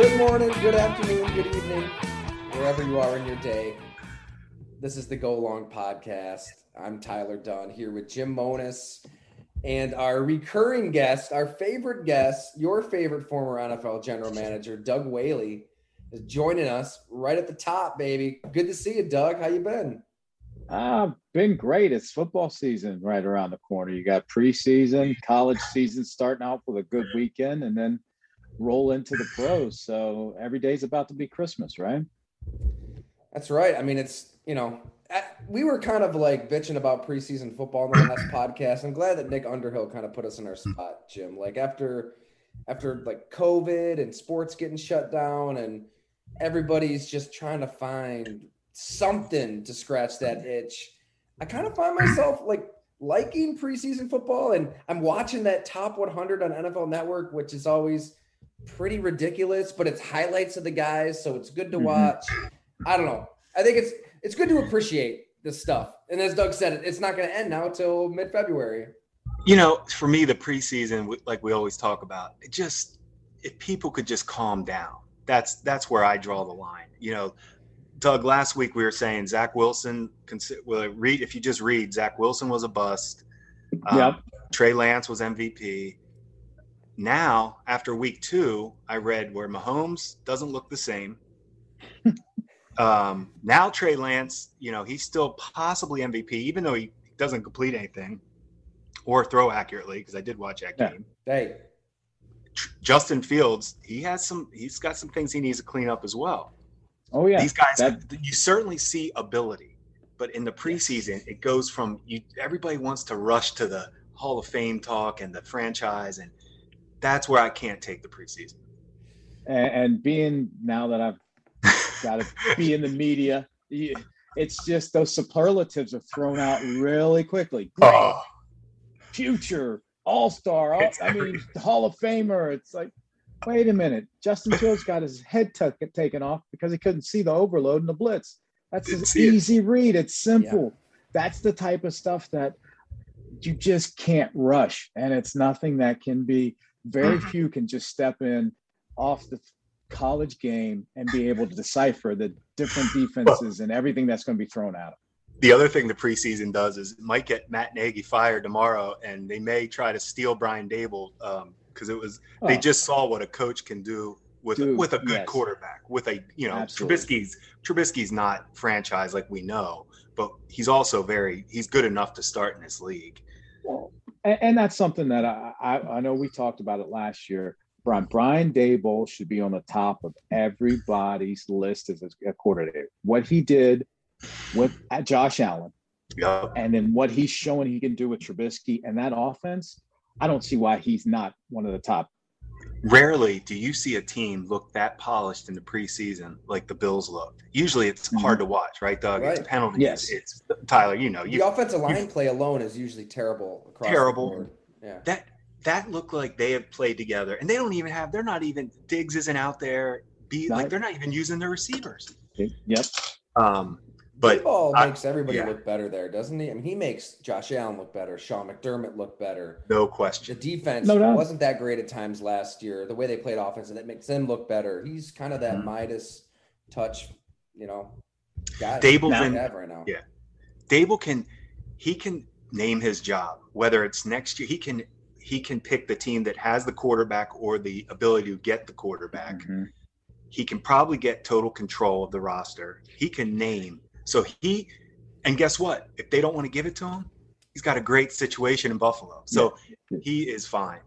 Good morning, good afternoon, good evening, wherever you are in your day. This is the Go Long Podcast. I'm Tyler Dunn here with Jim Monos and our recurring guest, our favorite guest, your favorite former NFL general manager, Doug Whaley, is joining us right at the top, baby. Good to see you, Doug. How you been? Ah, been great. It's football season right around the corner. You got preseason, college season starting out with a good weekend, and then roll into the pros. So every day's about to be Christmas, right? That's right. I mean, it's, you know, we were kind of like bitching about preseason football in the last podcast. I'm glad that Nick Underhill kind of put us in our spot, Jim. Like after after like COVID and sports getting shut down and everybody's just trying to find something to scratch that itch. I kind of find myself like liking preseason football and I'm watching that top 100 on NFL Network, which is always pretty ridiculous, but it's highlights of the guys, so it's good to mm-hmm. watch. I don't know. I think it's it's good to appreciate this stuff. And as Doug said, it's not going to end now till mid February. You know, for me, the preseason, like we always talk about, it just if people could just calm down. That's that's where I draw the line. You know, Doug, last week we were saying Zach Wilson. Well, read if you just read, Zach Wilson was a bust. Um, yep. Trey Lance was MVP. Now, after week two, I read where Mahomes doesn't look the same. um, now Trey Lance, you know, he's still possibly MVP, even though he doesn't complete anything or throw accurately. Because I did watch that yeah. game. Hey, Justin Fields, he has some. He's got some things he needs to clean up as well. Oh yeah, these guys. That... you certainly see ability, but in the preseason, it goes from you. Everybody wants to rush to the Hall of Fame talk and the franchise and that's where I can't take the preseason. And, and being now that I've got to be in the media, it's just those superlatives are thrown out really quickly. Great, oh. future, all star. I mean, Hall of Famer. It's like, wait a minute. Justin Fields got his head t- taken off because he couldn't see the overload and the blitz. That's an easy it. read. It's simple. Yeah. That's the type of stuff that you just can't rush, and it's nothing that can be very mm-hmm. few can just step in off the college game and be able to decipher the different defenses and everything that's going to be thrown at them. The other thing the preseason does is it might get Matt Nagy fired tomorrow, and they may try to steal Brian Daboll because um, it was oh. they just saw what a coach can do with Dude, with a good yes. quarterback. With a you know Absolutely. Trubisky's Trubisky's not franchise like we know, but he's also very he's good enough to start in this league. Well, and, and that's something that I, I, I know we talked about it last year. Brian Brian Daboll should be on the top of everybody's list as a coordinator. What he did with Josh Allen, yeah. and then what he's showing he can do with Trubisky and that offense, I don't see why he's not one of the top Rarely do you see a team look that polished in the preseason like the Bills looked. Usually it's mm-hmm. hard to watch, right, Doug? Right. It's penalties. Yes. It's Tyler, you know. You, the offensive line play alone is usually terrible Terrible. Yeah. That that looked like they have played together. And they don't even have they're not even Diggs isn't out there. Be like they're not even using their receivers. Yep. Um but ball makes everybody yeah. look better there, doesn't he? I mean, he makes Josh Allen look better, Sean McDermott look better. No question. The defense no wasn't that great at times last year. The way they played offense, and that makes them look better. He's kind of that mm-hmm. Midas touch, you know, guy. Daboll can, right now. Yeah, Daboll can he can name his job. Whether it's next year, he can he can pick the team that has the quarterback or the ability to get the quarterback. Mm-hmm. He can probably get total control of the roster. He can name so he, and guess what? If they don't want to give it to him, he's got a great situation in Buffalo. So yeah. he is fine.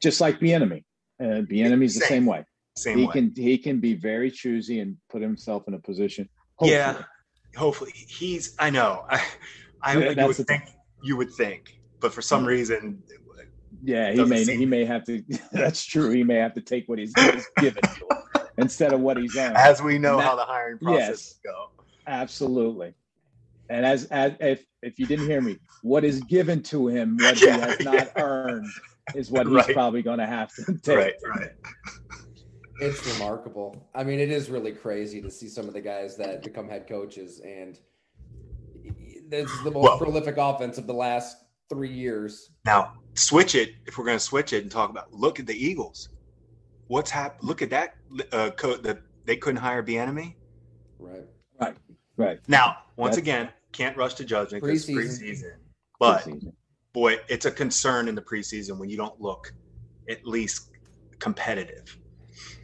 Just like Bieniemy. Uh, Bieniemy's the same way. Same he way. can he can be very choosy and put himself in a position. Hopefully. Yeah, hopefully he's. I know. I, I yeah, you would think you would think, but for some reason, yeah, he may he may have to. That's true. He may have to take what he's, he's given to him instead of what he's earned. As we know how the hiring process yes, go. Absolutely. And as, as if if you didn't hear me, what is given to him, what yeah, he has not yeah. earned, is what he's probably going to have to take. Right, right. It's remarkable. I mean, it is really crazy to see some of the guys that become head coaches, and this is the most well, prolific offense of the last three years. Now, switch it if we're going to switch it and talk about. Look at the Eagles. What's happened? Look at that. Uh, co- that they couldn't hire Bieniemy. Right. Right. Right. Now, once That's, again, can't rush to judgment because preseason. preseason. But preseason. boy, it's a concern in the preseason when you don't look at least competitive.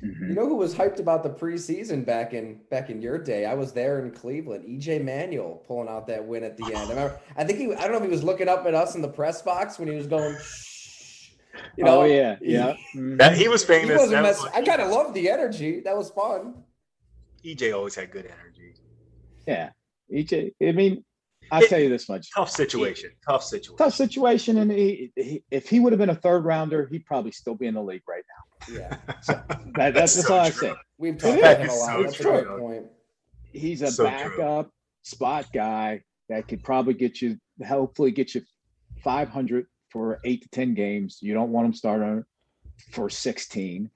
Mm-hmm. You know who was hyped about the preseason back in back in your day? I was there in Cleveland. EJ Manuel pulling out that win at the end. I remember. I think he. I don't know if he was looking up at us in the press box when he was going. You know, oh yeah, yeah. Mm-hmm. That he was famous. He was I kind of loved the energy. That was fun. EJ always had good energy. Yeah, EJ. I mean, I'll it, tell you this much: tough situation. It, tough situation. Tough situation. And he, he, if he would have been a third rounder, he'd probably still be in the league right now. Yeah, so that, that's, that's so all I say. We've talked about him a lot. So that's true. a great point. He's a so backup true. spot guy that could probably get you, hopefully, get you 500 for eight to ten games. You don't want him starting for 16,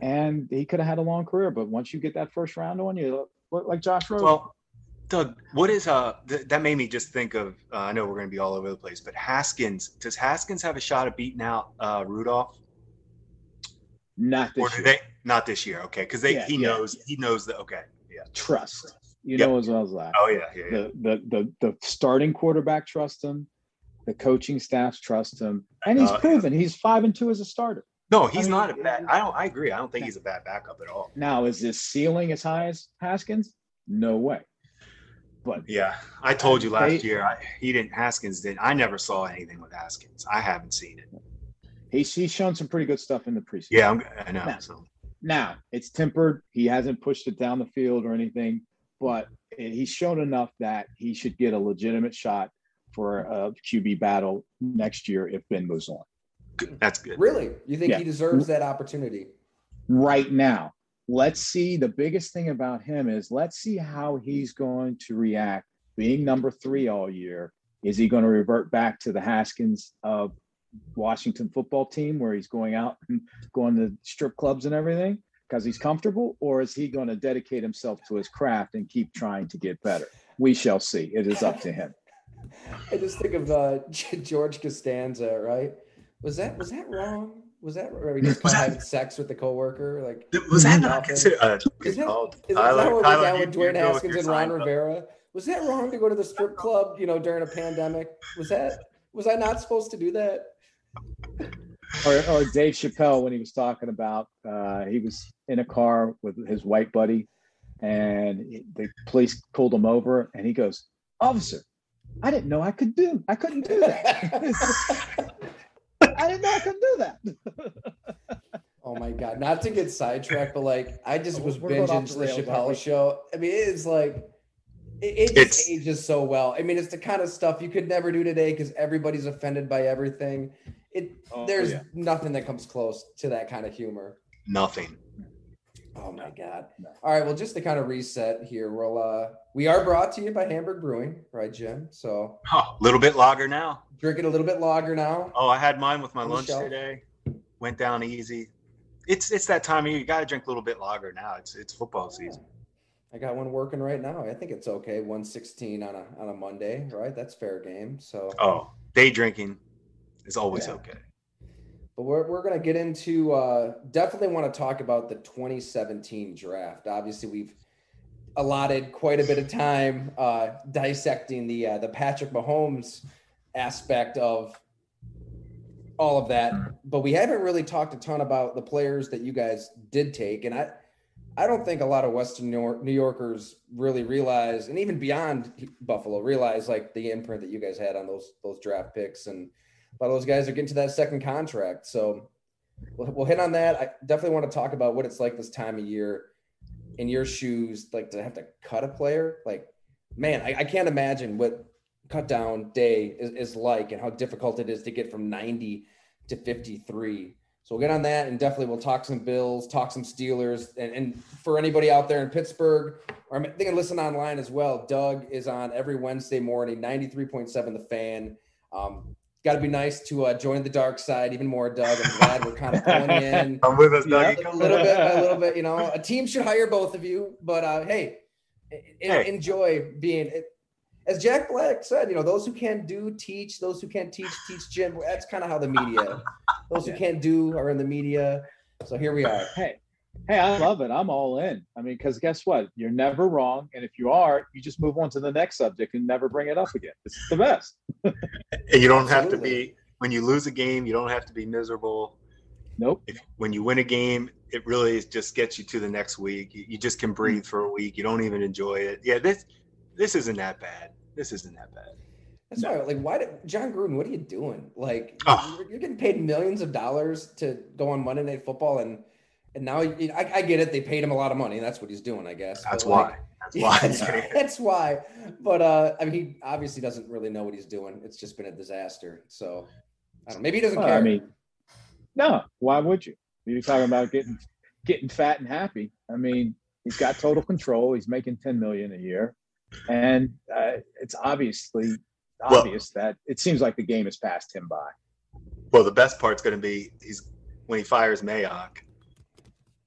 and he could have had a long career. But once you get that first round on you, look like Josh Rosen. Well, Doug, what is uh th- that made me just think of? Uh, I know we're going to be all over the place, but Haskins. Does Haskins have a shot at beating out uh, Rudolph? Not this year. They, not this year. Okay, because they yeah, he yeah, knows yeah. he knows that. Okay, yeah. Trust. You yep. know as well as that. Oh yeah, yeah, The, the the the starting quarterback trust him. The coaching staffs trust him, and he's uh, proven he's five and two as a starter. No, he's I mean, not a bad. I don't. I agree. I don't think he's a bad backup at all. Now, is this ceiling as high as Haskins? No way. But yeah, I told you last they, year I, he didn't. Haskins didn't. I never saw anything with Haskins. I haven't seen it. He's he's shown some pretty good stuff in the preseason. Yeah, I'm, i know. Now, so. now it's tempered. He hasn't pushed it down the field or anything, but he's shown enough that he should get a legitimate shot for a QB battle next year if Ben moves on. That's good. Really, you think yeah. he deserves that opportunity? Right now, let's see. The biggest thing about him is let's see how he's going to react being number three all year. Is he going to revert back to the Haskins of Washington football team where he's going out and going to strip clubs and everything because he's comfortable? Or is he going to dedicate himself to his craft and keep trying to get better? We shall see. It is up to him. I just think of uh, George Costanza, right? Was that was that wrong? Was that where he just having sex with the coworker? Like was that not considered? Uh, is that, oh, is Tyler, that what Tyler, down with Dwayne Haskins and Ron Rivera? Was that wrong to go to the strip club? You know, during a pandemic? Was that was I not supposed to do that? Or, or Dave Chappelle when he was talking about uh, he was in a car with his white buddy, and the police pulled him over, and he goes, "Officer, I didn't know I could do I couldn't do that." I didn't know I could do that. oh my god! Not to get sidetracked, but like I just was binging the, the Chappelle show. I mean, it's like it, it just ages so well. I mean, it's the kind of stuff you could never do today because everybody's offended by everything. It oh, there's yeah. nothing that comes close to that kind of humor. Nothing. Oh my god! All right, well, just to kind of reset here, we'll uh, we are brought to you by Hamburg Brewing, right, Jim? So a huh, little bit lager now. Drinking a little bit lager now. Oh, I had mine with my lunch today. Went down easy. It's it's that time of year. You got to drink a little bit lager now. It's it's football season. I got one working right now. I think it's okay. One sixteen on a on a Monday, right? That's fair game. So oh, day drinking is always yeah. okay. But we're, we're going to get into uh, definitely want to talk about the 2017 draft. Obviously, we've allotted quite a bit of time uh, dissecting the uh, the Patrick Mahomes aspect of all of that, but we haven't really talked a ton about the players that you guys did take. And I, I don't think a lot of Western New Yorkers really realize, and even beyond Buffalo, realize like the imprint that you guys had on those those draft picks and lot of those guys are getting to that second contract. So we'll, we'll hit on that. I definitely want to talk about what it's like this time of year in your shoes, like to have to cut a player. Like, man, I, I can't imagine what cut down day is, is like and how difficult it is to get from 90 to 53. So we'll get on that and definitely we'll talk some Bills, talk some Steelers. And, and for anybody out there in Pittsburgh, or they can listen online as well. Doug is on every Wednesday morning, 93.7 The Fan. Um, got to be nice to uh, join the dark side even more, Doug. I'm glad we're kind of pulling in. I'm with us, Doug. A little bit, a little bit. You know, a team should hire both of you, but uh, hey, hey, enjoy being. As Jack Black said, you know, those who can't do teach, those who can't teach teach Jim. That's kind of how the media. Those who can't do are in the media. So here we are. Hey, Hey, I love it. I'm all in. I mean, because guess what? You're never wrong. And if you are, you just move on to the next subject and never bring it up again. It's the best. and you don't have to be, when you lose a game, you don't have to be miserable. Nope. If, when you win a game, it really just gets you to the next week. You, you just can hmm. breathe for a week. You don't even enjoy it. Yeah, this this isn't that bad. This isn't that bad. That's why, like, why did John Gruden? What are you doing? Like, oh. you're, you're getting paid millions of dollars to go on Monday Night Football and and now I, I, get it. They paid him a lot of money. That's what he's doing, I guess. That's why. Like, that's why. Yeah, that's, why. But uh, I mean, he obviously doesn't really know what he's doing. It's just been a disaster. So I don't. Maybe he doesn't well, care. I mean, no. Why would you? You're talking about getting getting fat and happy. I mean, he's got total control. He's making 10 million a year, and uh, it's obviously obvious well, that it seems like the game has passed him by. Well, the best part's going to be he's when he fires Mayock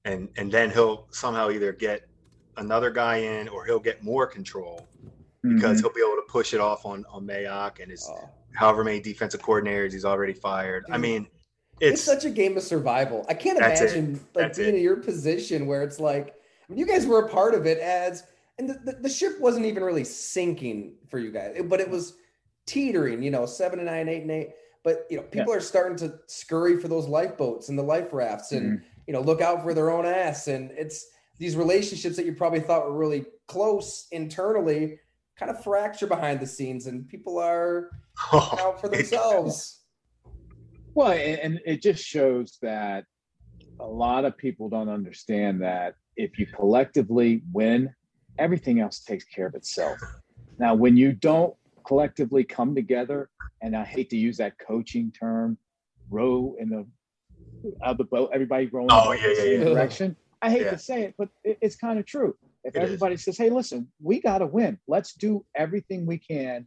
and and then he'll somehow either get another guy in or he'll get more control because mm-hmm. he'll be able to push it off on on Mayock and his oh. however many defensive coordinators he's already fired. Dude, I mean, it's, it's, such a game of survival. I can't imagine it. like that's being it. in your position where it's like I mean, you guys were a part of it as and the, the, the ship wasn't even really sinking for you guys, but it was teetering, you know, seven and nine, eight and eight. But you know, people yeah. are starting to scurry for those lifeboats and the life rafts and mm-hmm you know look out for their own ass. And it's these relationships that you probably thought were really close internally kind of fracture behind the scenes and people are oh, out for themselves. Well and it just shows that a lot of people don't understand that if you collectively win everything else takes care of itself. Now when you don't collectively come together and i hate to use that coaching term row in the of the boat, everybody rowing oh, yeah, yeah, yeah. direction. I hate to say it, but it, it's kind of true. If it everybody is. says, "Hey, listen, we got to win. Let's do everything we can.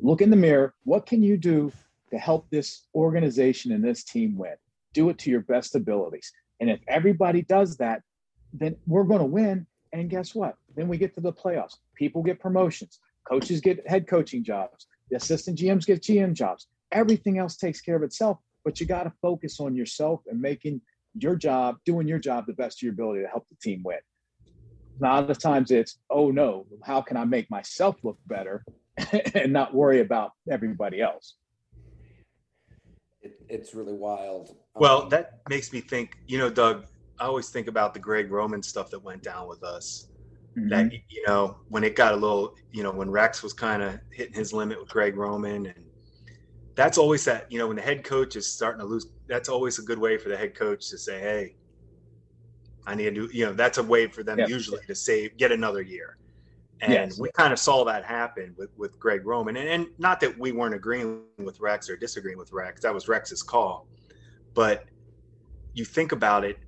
Look in the mirror. What can you do to help this organization and this team win? Do it to your best abilities. And if everybody does that, then we're going to win. And guess what? Then we get to the playoffs. People get promotions. Coaches get head coaching jobs. The assistant GMs get GM jobs. Everything else takes care of itself but you got to focus on yourself and making your job, doing your job the best of your ability to help the team win. A lot of times it's, oh no, how can I make myself look better and not worry about everybody else? It, it's really wild. Well, um, that makes me think, you know, Doug, I always think about the Greg Roman stuff that went down with us. Mm-hmm. That, you know, when it got a little, you know, when Rex was kind of hitting his limit with Greg Roman and that's always that you know when the head coach is starting to lose that's always a good way for the head coach to say hey i need to do you know that's a way for them usually to save get another year. And yes. we kind of saw that happen with with greg roman. And, and not that we weren't agreeing with rex or disagreeing with rex that was rex's call. But you think about it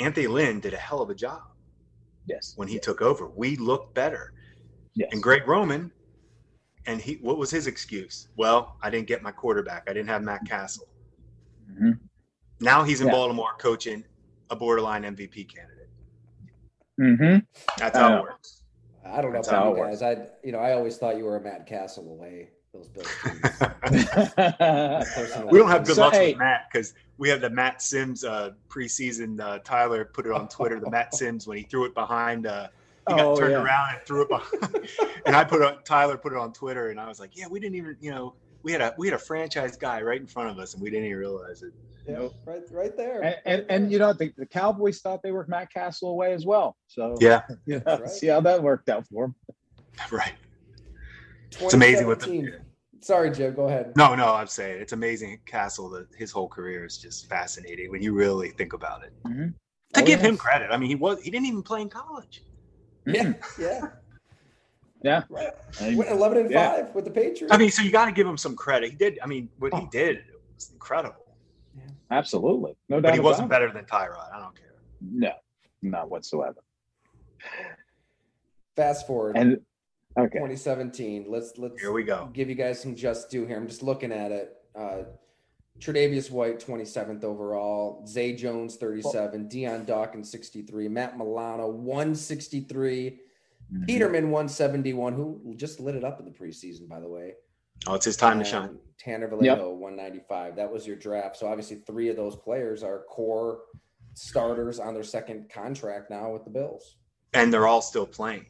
anthony lynn did a hell of a job yes. when he yes. took over. We looked better. Yes. and greg roman and he what was his excuse? Well, I didn't get my quarterback. I didn't have Matt Cassel. Mm-hmm. Now he's in yeah. Baltimore coaching a borderline MVP candidate. Mm-hmm. That's how it works. I don't know That's about you guys. I you know I always thought you were a Matt Cassel away. Those Bills we don't have good so, luck hey. with Matt because we have the Matt Sims uh, preseason. Uh, Tyler put it on Twitter. The Matt Sims when he threw it behind uh, he got oh, turned yeah. around and threw it behind. and I put it, Tyler put it on Twitter, and I was like, "Yeah, we didn't even, you know, we had a we had a franchise guy right in front of us, and we didn't even realize it." Yeah, nope. right, right there. And and, and you know, the, the Cowboys thought they were Matt Cassel away as well. So yeah, you know, right. see how that worked out for them. Right. It's amazing what the. Sorry, Jim. Go ahead. No, no, I'm saying it's amazing. Cassel, that his whole career is just fascinating when you really think about it. Mm-hmm. To oh, give him credit, I mean, he was he didn't even play in college. Yeah, yeah. Yeah. Right. Went 11 and yeah. 5 with the Patriots. I mean, so you got to give him some credit. He did. I mean, what he oh. did was incredible. Yeah. Absolutely. No doubt. But he wasn't better than Tyrod. I don't care. No, not whatsoever. Fast forward. And okay. 2017. Let's let's here we go. Give you guys some just due here. I'm just looking at it. Uh Tre'Davious White, 27th overall. Zay Jones, 37. Dion Dawkins, 63. Matt Milano, 163. Mm-hmm. Peterman 171, who just lit it up in the preseason, by the way. Oh, it's his time and to shine. Tanner Vallejo, yep. 195. That was your draft. So obviously, three of those players are core starters on their second contract now with the Bills. And they're all still playing.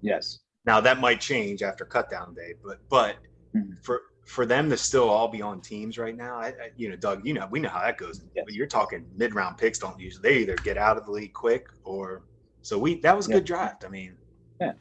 Yes. Now that might change after cutdown day, but but mm-hmm. for for them to still all be on teams right now, I, I, you know, Doug, you know, we know how that goes. Yes. You're talking mid round picks don't usually they either get out of the league quick or so we that was a good draft. I mean, yeah,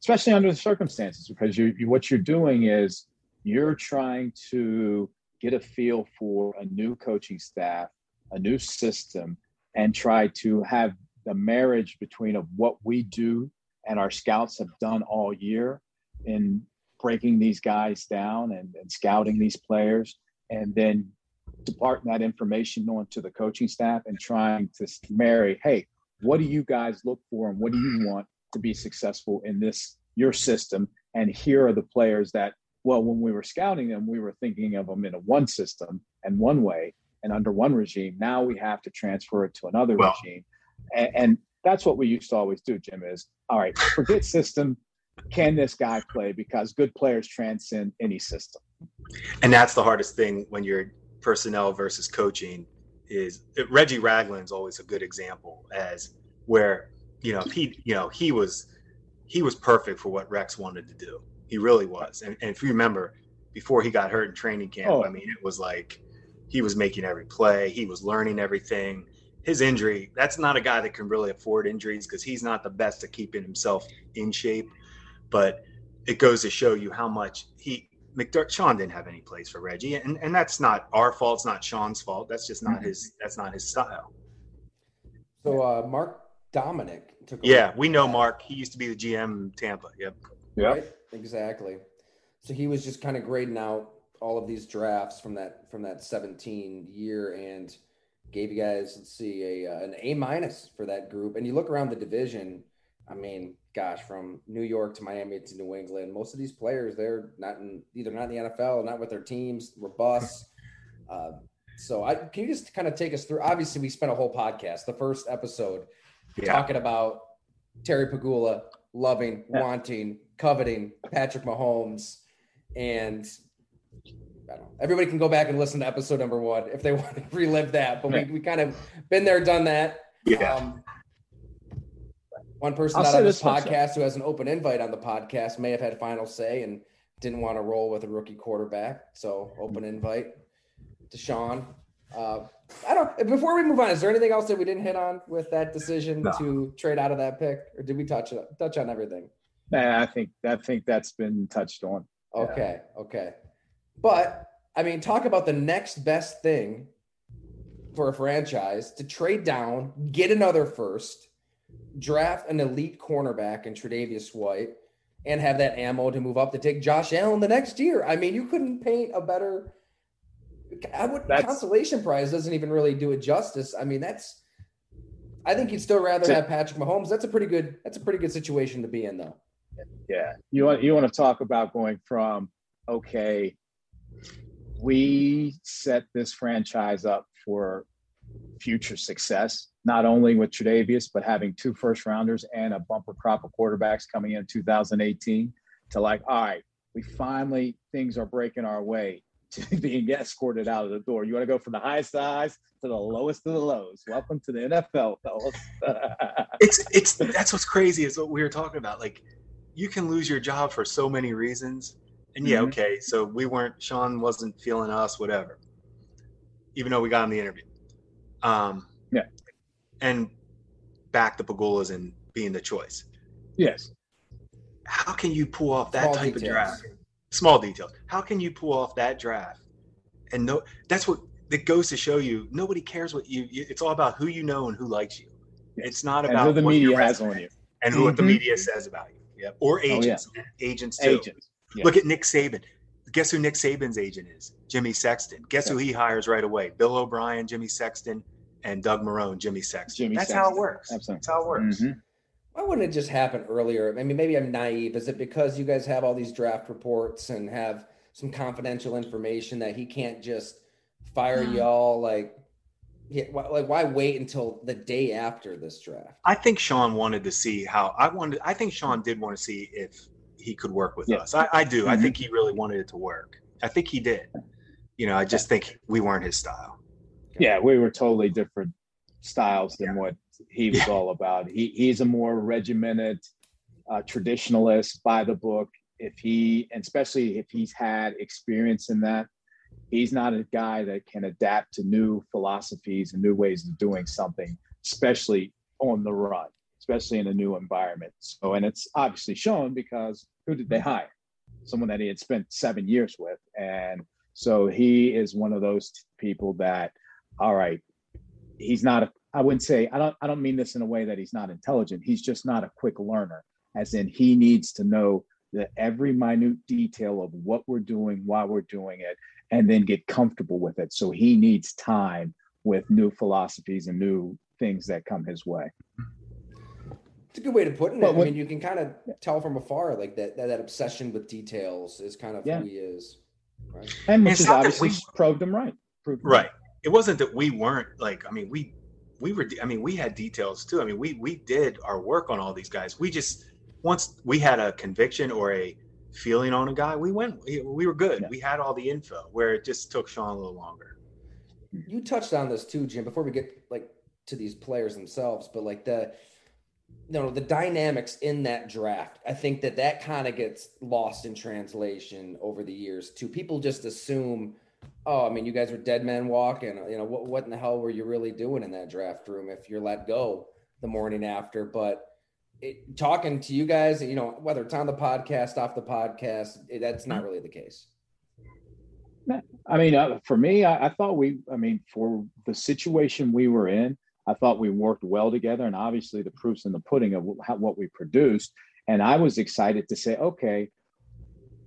especially under the circumstances, because you, you what you're doing is you're trying to get a feel for a new coaching staff, a new system, and try to have the marriage between of what we do and our scouts have done all year in breaking these guys down and, and scouting these players, and then departing that information on to the coaching staff and trying to marry, hey, what do you guys look for and what do you mm-hmm. want to be successful in this your system? And here are the players that well when we were scouting them we were thinking of them in a one system and one way and under one regime. Now we have to transfer it to another well, regime. And, and that's what we used to always do jim is all right forget system can this guy play because good players transcend any system and that's the hardest thing when you're personnel versus coaching is reggie ragland's always a good example as where you know, he, you know, he was, he was perfect for what Rex wanted to do. He really was. And, and if you remember, before he got hurt in training camp, oh. I mean, it was like he was making every play. He was learning everything. His injury, that's not a guy that can really afford injuries because he's not the best at keeping himself in shape. But it goes to show you how much he McDermott Sean didn't have any place for Reggie, and and that's not our fault. It's not Sean's fault. That's just not mm-hmm. his. That's not his style. So uh, Mark Dominik took. Yeah, we know Mark. He used to be the GM in Tampa. Yep. Yeah. Right? Exactly. So he was just kind of grading out all of these drafts from that from that 17 year and gave you guys let's see a uh, an A minus for that group. And you look around the division. I mean, gosh, from New York to Miami to New England, most of these players they're not in either not in the NFL, not with their teams, were. Uh, so I can you just kind of take us through? Obviously, we spent a whole podcast. The first episode yeah. talking about Terry Pegula loving, yeah. wanting, coveting Patrick Mahomes, and I don't know. Everybody can go back and listen to episode number one if they want to relive that. But we, we kind of been there, done that. Yeah. Um, one person I'll out on this podcast who has an open invite on the podcast may have had final say and didn't want to roll with a rookie quarterback. So open invite to Sean. Uh, I don't. Before we move on, is there anything else that we didn't hit on with that decision no. to trade out of that pick, or did we touch touch on everything? Nah, I think I think that's been touched on. Okay, yeah. okay, but I mean, talk about the next best thing for a franchise to trade down, get another first, draft an elite cornerback in Tre'Davious White, and have that ammo to move up to take Josh Allen the next year. I mean, you couldn't paint a better I would that's, consolation prize doesn't even really do it justice. I mean, that's I think you'd still rather have Patrick Mahomes. That's a pretty good that's a pretty good situation to be in though. Yeah. You want you want to talk about going from okay, we set this franchise up for future success, not only with Tre'Davious, but having two first rounders and a bumper crop of quarterbacks coming in 2018 to like, all right, we finally things are breaking our way to being escorted out of the door. You want to go from the highest highs to the lowest of the lows. Welcome to the NFL, fellas. it's it's that's what's crazy is what we were talking about. Like you can lose your job for so many reasons. And yeah, mm-hmm. okay, so we weren't Sean wasn't feeling us, whatever. Even though we got in the interview. Um yeah. And back the Pegulas and being the choice. Yes. How can you pull off that Small type details. of draft? small details. How can you pull off that draft? And no, that's what that goes to show you. Nobody cares what you. It's all about who you know and who likes you. It's not about who the media has on you and who mm-hmm. what the mm-hmm. media says about you. Yeah, or agents. Oh, yeah. Agents too. Agents. Yeah. Look at Nick Saban. Guess who Nick Saban's agent is? Jimmy Sexton. Guess who he hires right away? Bill O'Brien, Jimmy Sexton, and Doug Marrone, Jimmy Sexton. Jimmy That's Sexton. how it works. Absolutely. That's how it works. Mm-hmm. Why wouldn't it just happen earlier? I mean, maybe I'm naive. Is it because you guys have all these draft reports and have some confidential information that he can't just fire y'all like yeah, like why wait until the day after this draft? I think Sean wanted to see how I wanted. I think Sean did want to see if he could work with yeah. us. I, I do. Mm-hmm. I think he really wanted it to work. I think he did. You know, I just think we weren't his style. Yeah, we were totally different styles than yeah. what he was yeah. all about. He he's a more regimented uh, traditionalist by the book. If he, and especially if he's had experience in that, he's not a guy that can adapt to new philosophies and new ways of doing something, especially on the run, especially in a new environment. So, and it's obviously shown because who did they hire? Someone that he had spent seven years with. And so he is one of those people that, all right, he's not a, I wouldn't say, I don't, I don't mean this in a way that he's not intelligent. He's just not a quick learner, as in he needs to know that every minute detail of what we're doing, why we're doing it, and then get comfortable with it. So he needs time with new philosophies and new things that come his way. It's a good way to put it. But I mean, you can kind of tell from afar, like that, that, that obsession with details is kind of yeah. who he is. Right. And which is obviously we, proved him right. Proved him right. Right. It wasn't that we weren't like, I mean, we, we were, I mean, we had details too. I mean, we, we did our work on all these guys. We just, once we had a conviction or a, feeling on a guy, we went. We, we were good. Yeah. We had all the info. Where it just took Sean a little longer. You touched on this too, Jim. Before we get like to these players themselves, but like the you know the dynamics in that draft i think that that kind of gets lost in translation over the years too people just assume oh i mean you guys were dead men walking you know what, what in the hell were you really doing in that draft room if you're let go the morning after but it, talking to you guys, you know, whether it's on the podcast, off the podcast, it, that's not really the case. I mean, uh, for me, I, I, thought we, I mean, for the situation we were in, I thought we worked well together. And obviously, the proof's in the pudding of how, what we produced. And I was excited to say, okay,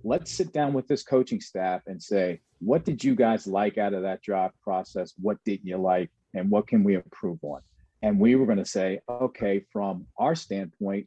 let's sit down with this coaching staff and say, what did you guys like out of that draft process? What didn't you like? And what can we improve on? and we were going to say okay from our standpoint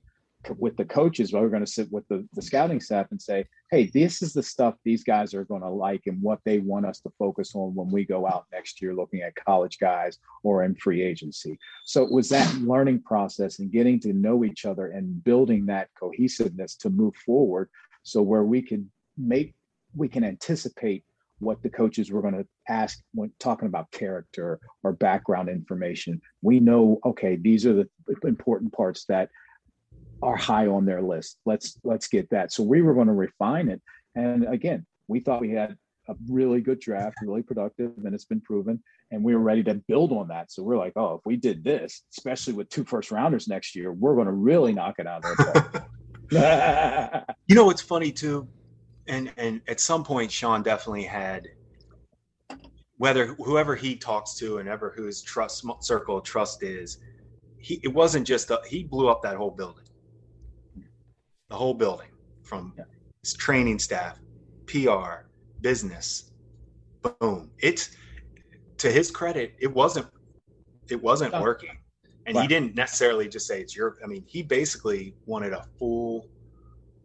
with the coaches we're going to sit with the, the scouting staff and say hey this is the stuff these guys are going to like and what they want us to focus on when we go out next year looking at college guys or in free agency so it was that learning process and getting to know each other and building that cohesiveness to move forward so where we can make we can anticipate what the coaches were going to ask when talking about character or background information. We know, okay, these are the important parts that are high on their list. Let's let's get that. So we were going to refine it. And again, we thought we had a really good draft, really productive, and it's been proven. And we were ready to build on that. So we're like, oh, if we did this, especially with two first rounders next year, we're going to really knock it out of the park. you know, what's funny too and and at some point sean definitely had whether whoever he talks to and ever whose trust circle of trust is he it wasn't just a, he blew up that whole building the whole building from yeah. his training staff pr business boom it's to his credit it wasn't it wasn't oh. working and he didn't necessarily just say it's your i mean he basically wanted a full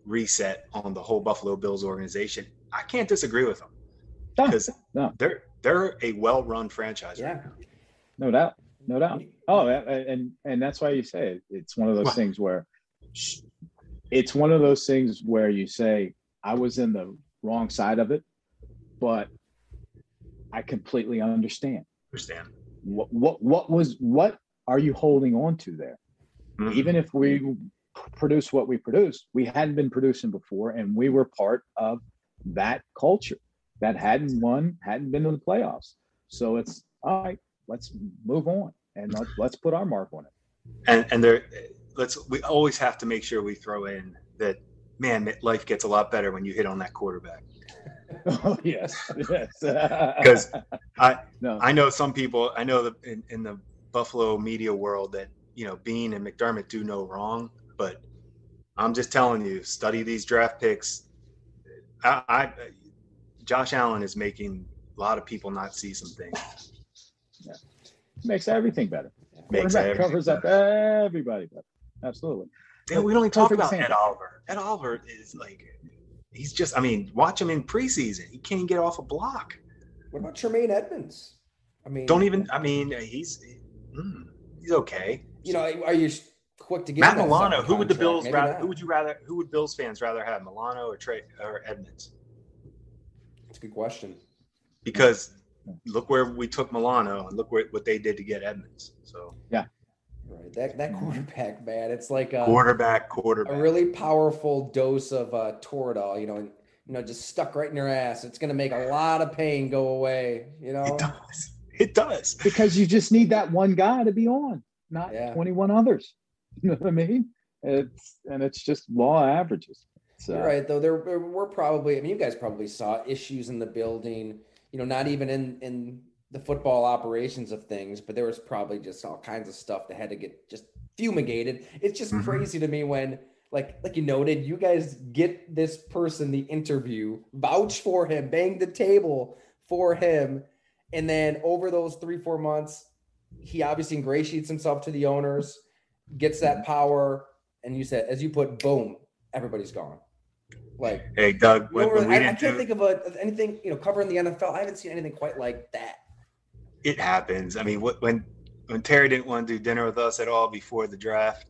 reset on the whole Buffalo Bills organization. I can't disagree with them because no, no. they're they're a well-run franchise. Yeah, right no doubt, no doubt. Oh, and and that's why you say it. It's one of those things where it's one of those things where you say I was in the wrong side of it, but I completely understand. Understand what what what was what are you holding on to there? Mm-hmm. Even if we produce what we produce. We hadn't been producing before, and we were part of that culture that hadn't won, hadn't been in the playoffs. So it's all right. Let's move on and let's, let's put our mark on it. And and there, let's we always have to make sure we throw in that man, life gets a lot better when you hit on that quarterback. Oh yes, yes. Because I no. I know some people. I know in, in the Buffalo media world that you know Beane and McDermott do no wrong, but I'm just telling you, study these draft picks. I, I Josh Allen is making a lot of people not see some things. Yeah. Makes everything better. Makes everything covers better. up everybody better. Absolutely. Yeah, we don't even talk about Ed Oliver. Ed Oliver is like, he's just. I mean, watch him in preseason. He can't get off a block. What about Tremaine Edmunds? I mean, don't even. I mean, he's mm, he's okay. You know, are you quick to get Matt Milano? Who would the Bills Maybe rather? Not. Who would you rather? Who would Bills fans rather have, Milano or Trey or Edmunds? That's a good question. Because look where we took Milano and look where, what they did to get Edmunds. So yeah, right. That that quarterback, man, it's like a quarterback, quarterback, a really powerful dose of uh, Toradol. You know, you know, just stuck right in your ass. It's going to make a lot of pain go away. You know, it does. It does because you just need that one guy to be on, not yeah. twenty one others. You know what I mean? It's and it's just law averages. So. right though there, there were probably i mean you guys probably saw issues in the building you know not even in in the football operations of things but there was probably just all kinds of stuff that had to get just fumigated it's just mm-hmm. crazy to me when like like you noted you guys get this person the interview vouch for him bang the table for him and then over those three four months he obviously ingratiates himself to the owners gets that power, and you said, as you put, boom, everybody's gone. Like, hey, Doug, when, when I, I, can't do, think of a, anything, you know, covering the NFL. I haven't seen anything quite like that. It happens. I mean, what, when when Terry didn't want to do dinner with us at all before the draft,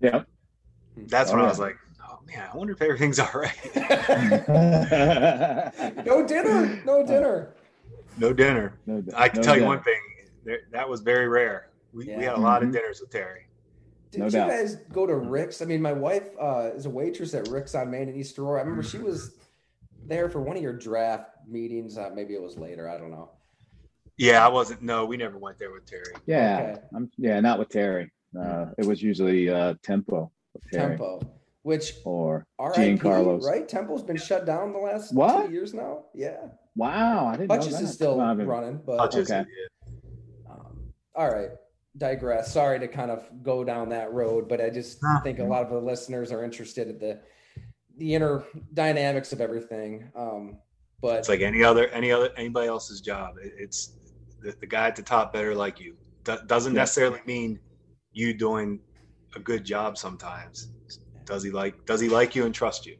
yeah, that's oh, when yeah. I was like, oh man, I wonder if everything's all right. no dinner, no dinner, no dinner. No, I can no tell dinner. you one thing: that was very rare. We, yeah. we had a lot mm-hmm. of dinners with Terry. Did no you doubt. guys go to Rick's? I mean, my wife uh, is a waitress at Rick's on Main in East Aurora. I remember she was there for one of your draft meetings. Uh, maybe it was later. I don't know. Yeah, I wasn't. No, we never went there with Terry. Yeah, okay. yeah, not with Terry. Uh, it was usually uh, Tempo. Tempo, which or Giancarlo's. Right, Tempo's been shut down the last what? two years now. Yeah. Wow, I didn't Hutch's know that. is still running, but Hutch's, okay. Um, all right digress. Sorry to kind of go down that road, but I just think a lot of the listeners are interested in the the inner dynamics of everything. Um, but it's like any other any other anybody else's job. It's the, the guy at the top better like you. Do, doesn't necessarily mean you doing a good job. Sometimes does he like does he like you and trust you?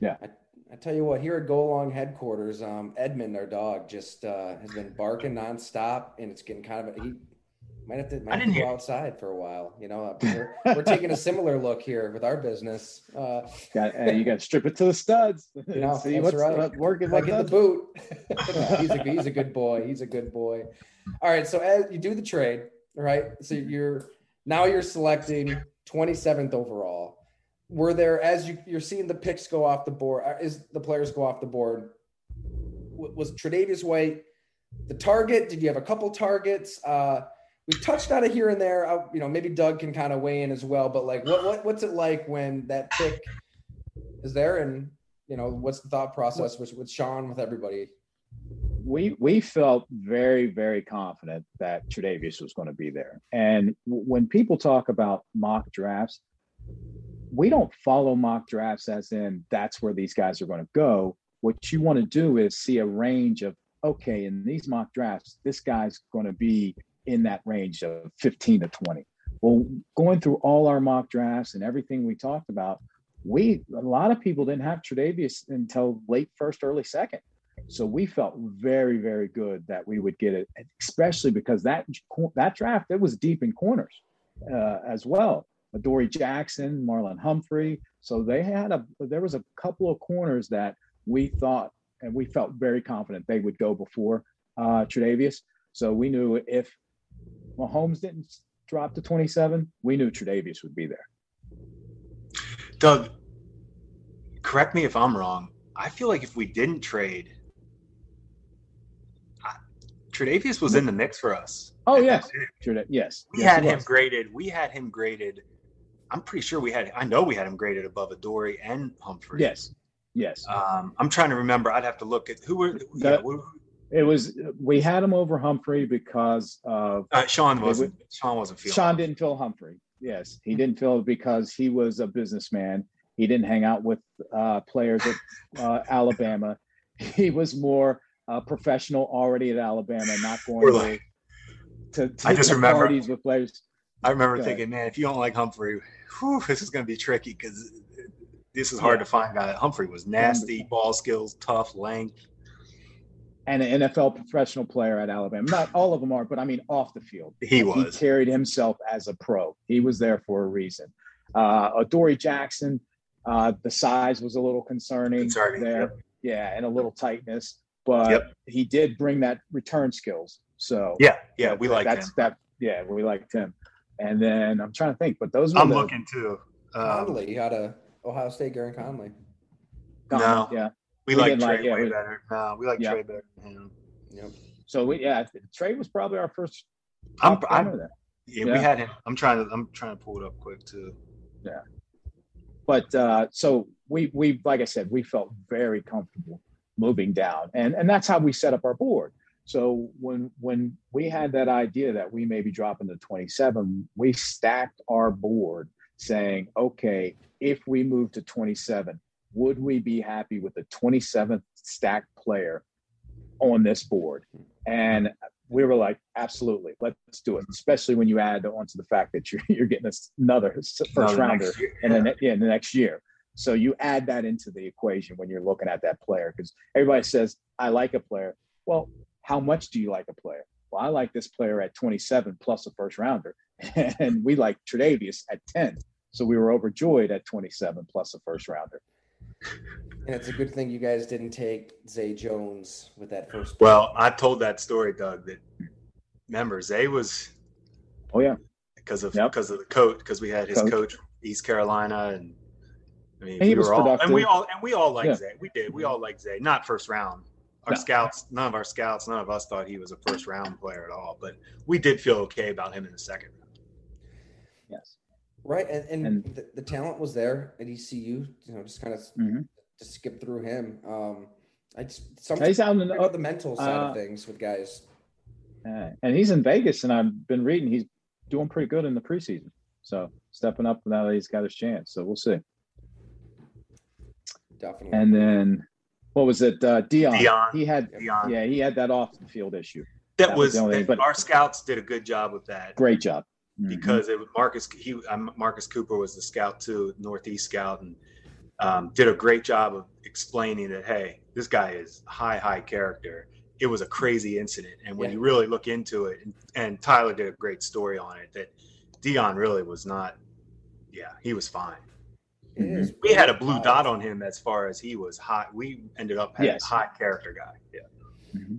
Yeah. I, I tell you what, here at Go Long headquarters, um, Edmund, our dog, just uh, has been barking nonstop, and it's getting kind of he might have to, might have to go outside for a while. You know, we're, we're taking a similar look here with our business. Uh, got, uh, you got to strip it to the studs. You know, See that's right. working. Like in the boot. he's a he's a good boy. He's a good boy. All right. So as you do the trade, right? So you're now you're selecting 27th overall. Were there as you you're seeing the picks go off the board? Uh, is the players go off the board? Was Tre'Davious White the target? Did you have a couple targets? Uh, we touched on it here and there. I, you know, maybe Doug can kind of weigh in as well. But like, what, what what's it like when that pick is there, and you know, what's the thought process with with Sean with everybody? We we felt very very confident that Tre'Davious was going to be there, and when people talk about mock drafts, we don't follow mock drafts as in that's where these guys are going to go. What you want to do is see a range of okay, in these mock drafts, this guy's going to be in that range of 15 to 20. Well, going through all our mock drafts and everything we talked about, we a lot of people didn't have Tre'Davious until late first, early second. So we felt very, very good that we would get it, especially because that that draft it was deep in corners uh, as well. Adoree Jackson, Marlon Humphrey. So they had a there was a couple of corners that we thought and we felt very confident they would go before uh, Tre'Davious. So we knew if Mahomes didn't drop to 27, we knew Tre'Davious would be there. Doug, correct me if I'm wrong. I feel like if we didn't trade, Tre'Davious was in the mix for us. Oh yes, yes. We yes, had him graded. We had him graded. I'm pretty sure we had. I know we had him graded above Adoree and Humphrey. Yes, yes. Um, I'm trying to remember. I'd have to look at who were. The, yeah, who, it was we had him over Humphrey because of uh, Sean wasn't Sean wasn't feeling. Sean didn't feel Humphrey. Yes, he didn't feel because he was a businessman. He didn't hang out with uh, players at uh, Alabama. He was more uh, professional already at Alabama, not going like, to, to, I just remember parties with players. I remember thinking, man, if you don't like Humphrey, whew, this is going to be tricky because this is hard yeah. to find. Guy Humphrey was nasty, ball skills, tough, length, and an NFL professional player at Alabama. Not all of them are, but I mean off the field. He was. He carried himself as a pro. He was there for a reason. Uh, Adoree Jackson, uh, the size was a little concerning, concerning there. Yep. Yeah, and a little tightness, but yep. he did bring that return skills. So yeah, yeah, we like that's him. that. Yeah, we liked him. And then I'm trying to think, but those. I'm the, looking too. Um, Conley out of Ohio State, Gareon Conley. Conley no, yeah, we, we like Trey like, yeah, way we, better. No, we like yeah. Trey better. Yep. So we yeah, Trey was probably our first. I'm, I'm yeah, yeah, we had him. I'm trying to I'm trying to pull it up quick too. Yeah. But uh, so we we like I said, we felt very comfortable moving down, and and that's how we set up our board. So when when we had that idea that we may be dropping to 27, we stacked our board saying, okay, if we move to 27, would we be happy with the 27th stack player on this board? And we were like, absolutely, let's do it. Especially when you add onto the fact that you're, you're getting another first no, rounder in, the, yeah, in the next year. So you add that into the equation when you're looking at that player because everybody says, I like a player. Well, how much do you like a player? Well, I like this player at 27 plus a first rounder. And we like Tre'Davious at 10. So we were overjoyed at 27 plus a first rounder. And it's a good thing you guys didn't take Zay Jones with that first. Well, I told that story, Doug. That remember Zay was. Oh yeah. Because of because yep. of the coach, because we had his coach. coach East Carolina, and I mean, and we were all, and we all and we all liked yeah. Zay. We did. We all liked Zay. Not first round. Our no. scouts, none of our scouts, none of us thought he was a first round player at all. But we did feel okay about him in the second round. Yes. Right, and, and, and the, the, talent was there at ECU. You know, just kind of mm-hmm. just skip through him. Um, I just sometimes the, uh, the mental side uh, of things with guys. Uh, and he's in Vegas, and I've been reading he's doing pretty good in the preseason. So stepping up now that he's got his chance. So we'll see. Definitely. And then what was it? Uh, Dion. Dion. He had Dion. yeah, he had that off the field issue. That, that was, was but our scouts did a good job with that. Great job mm-hmm. because it was Marcus. He um, Marcus Cooper was the scout too, Northeast scout, and um, did a great job of explaining that hey, this guy is high high character. It was a crazy incident, and when yeah. you really look into it, and, and Tyler did a great story on it, that Dion really was not. Yeah, he was fine. Mm-hmm. We had a blue dot on him as far as he was hot. We ended up having yes. a hot character guy. Yeah. Mm-hmm.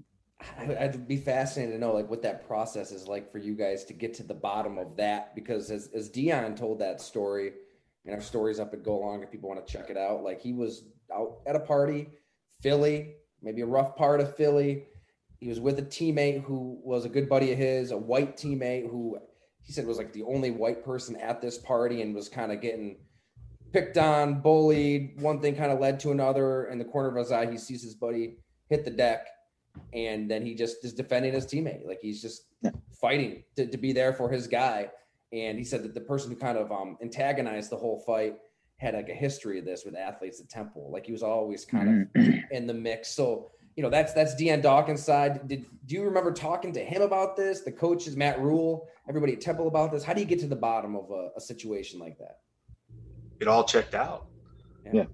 I'd be fascinated to know like what that process is like for you guys to get to the bottom of that because as as Dion told that story, and our stories up at Go Long if people want to check it out. Like he was out at a party, Philly, maybe a rough part of Philly. He was with a teammate who was a good buddy of his, a white teammate who he said was like the only white person at this party and was kind of getting picked on, bullied. One thing kind of led to another. In the corner of his eye, he sees his buddy hit the deck and then he just is defending his teammate. Like he's just yeah. fighting to, to be there for his guy. And he said that the person who kind of um, antagonized the whole fight had like a history of this with athletes at Temple. Like he was always kind of mm-hmm. in the mix. So you know that's that's Dion Dawkins' side. Did do you remember talking to him about this? The coaches, Matt Rhule, everybody at Temple about this. How do you get to the bottom of a, a situation like that? It all checked out. yeah. yeah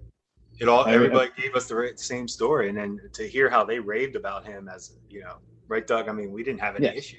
it all everybody gave us the same story, and then to hear how they raved about him as you know, right, Doug? I mean, we didn't have any yes. issue.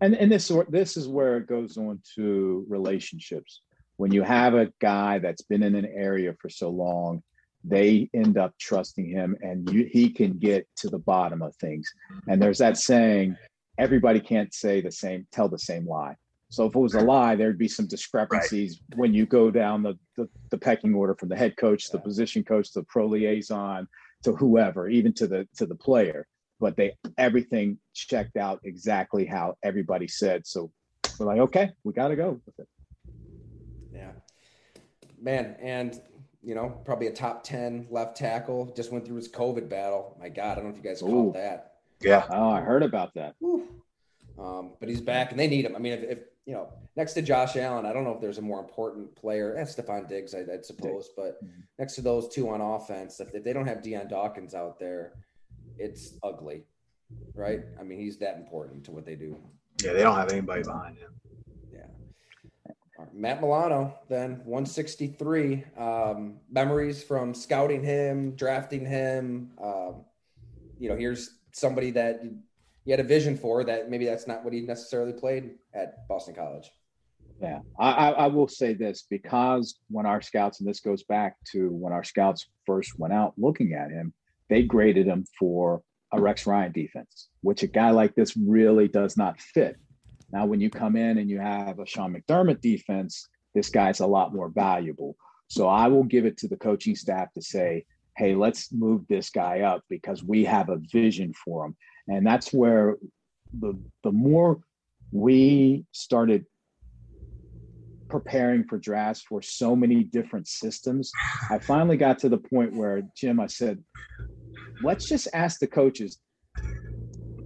And and this this is where it goes on to relationships. When you have a guy that's been in an area for so long, they end up trusting him, and you, he can get to the bottom of things. And there's that saying: everybody can't say the same, tell the same lie. So if it was a lie, there'd be some discrepancies right. when you go down the, the, the pecking order from the head coach, the position coach, the pro liaison, to whoever, even to the to the player. But they everything checked out exactly how everybody said. So we're like, okay, we got to go with it. Yeah, man, and you know, probably a top ten left tackle just went through his COVID battle. My God, I don't know if you guys caught that. Yeah. Oh, I heard about that. Um, but he's back, and they need him. I mean, if, if, you know, next to Josh Allen, I don't know if there's a more important player. Eh, Stefon Diggs, I, would suppose, but mm-hmm. next to those two on offense, if, if they don't have Dion Dawkins out there, it's ugly, right? I mean, he's that important to what they do. Yeah, they don't have anybody behind him. Yeah. Matt Milano, then 163. Um, memories from scouting him, drafting him. Um, you know, here's somebody that you had a vision for that maybe that's not what he necessarily played at Boston College. Yeah, I, I will say this because when our scouts, and this goes back to when our scouts first went out looking at him, they graded him for a Rex Ryan defense, which a guy like this really does not fit. Now, when you come in and you have a Sean McDermott defense, this guy's a lot more valuable. So I will give it to the coaching staff to say, hey, let's move this guy up because we have a vision for him. And that's where the the more we started preparing for drafts for so many different systems, I finally got to the point where Jim, I said, let's just ask the coaches.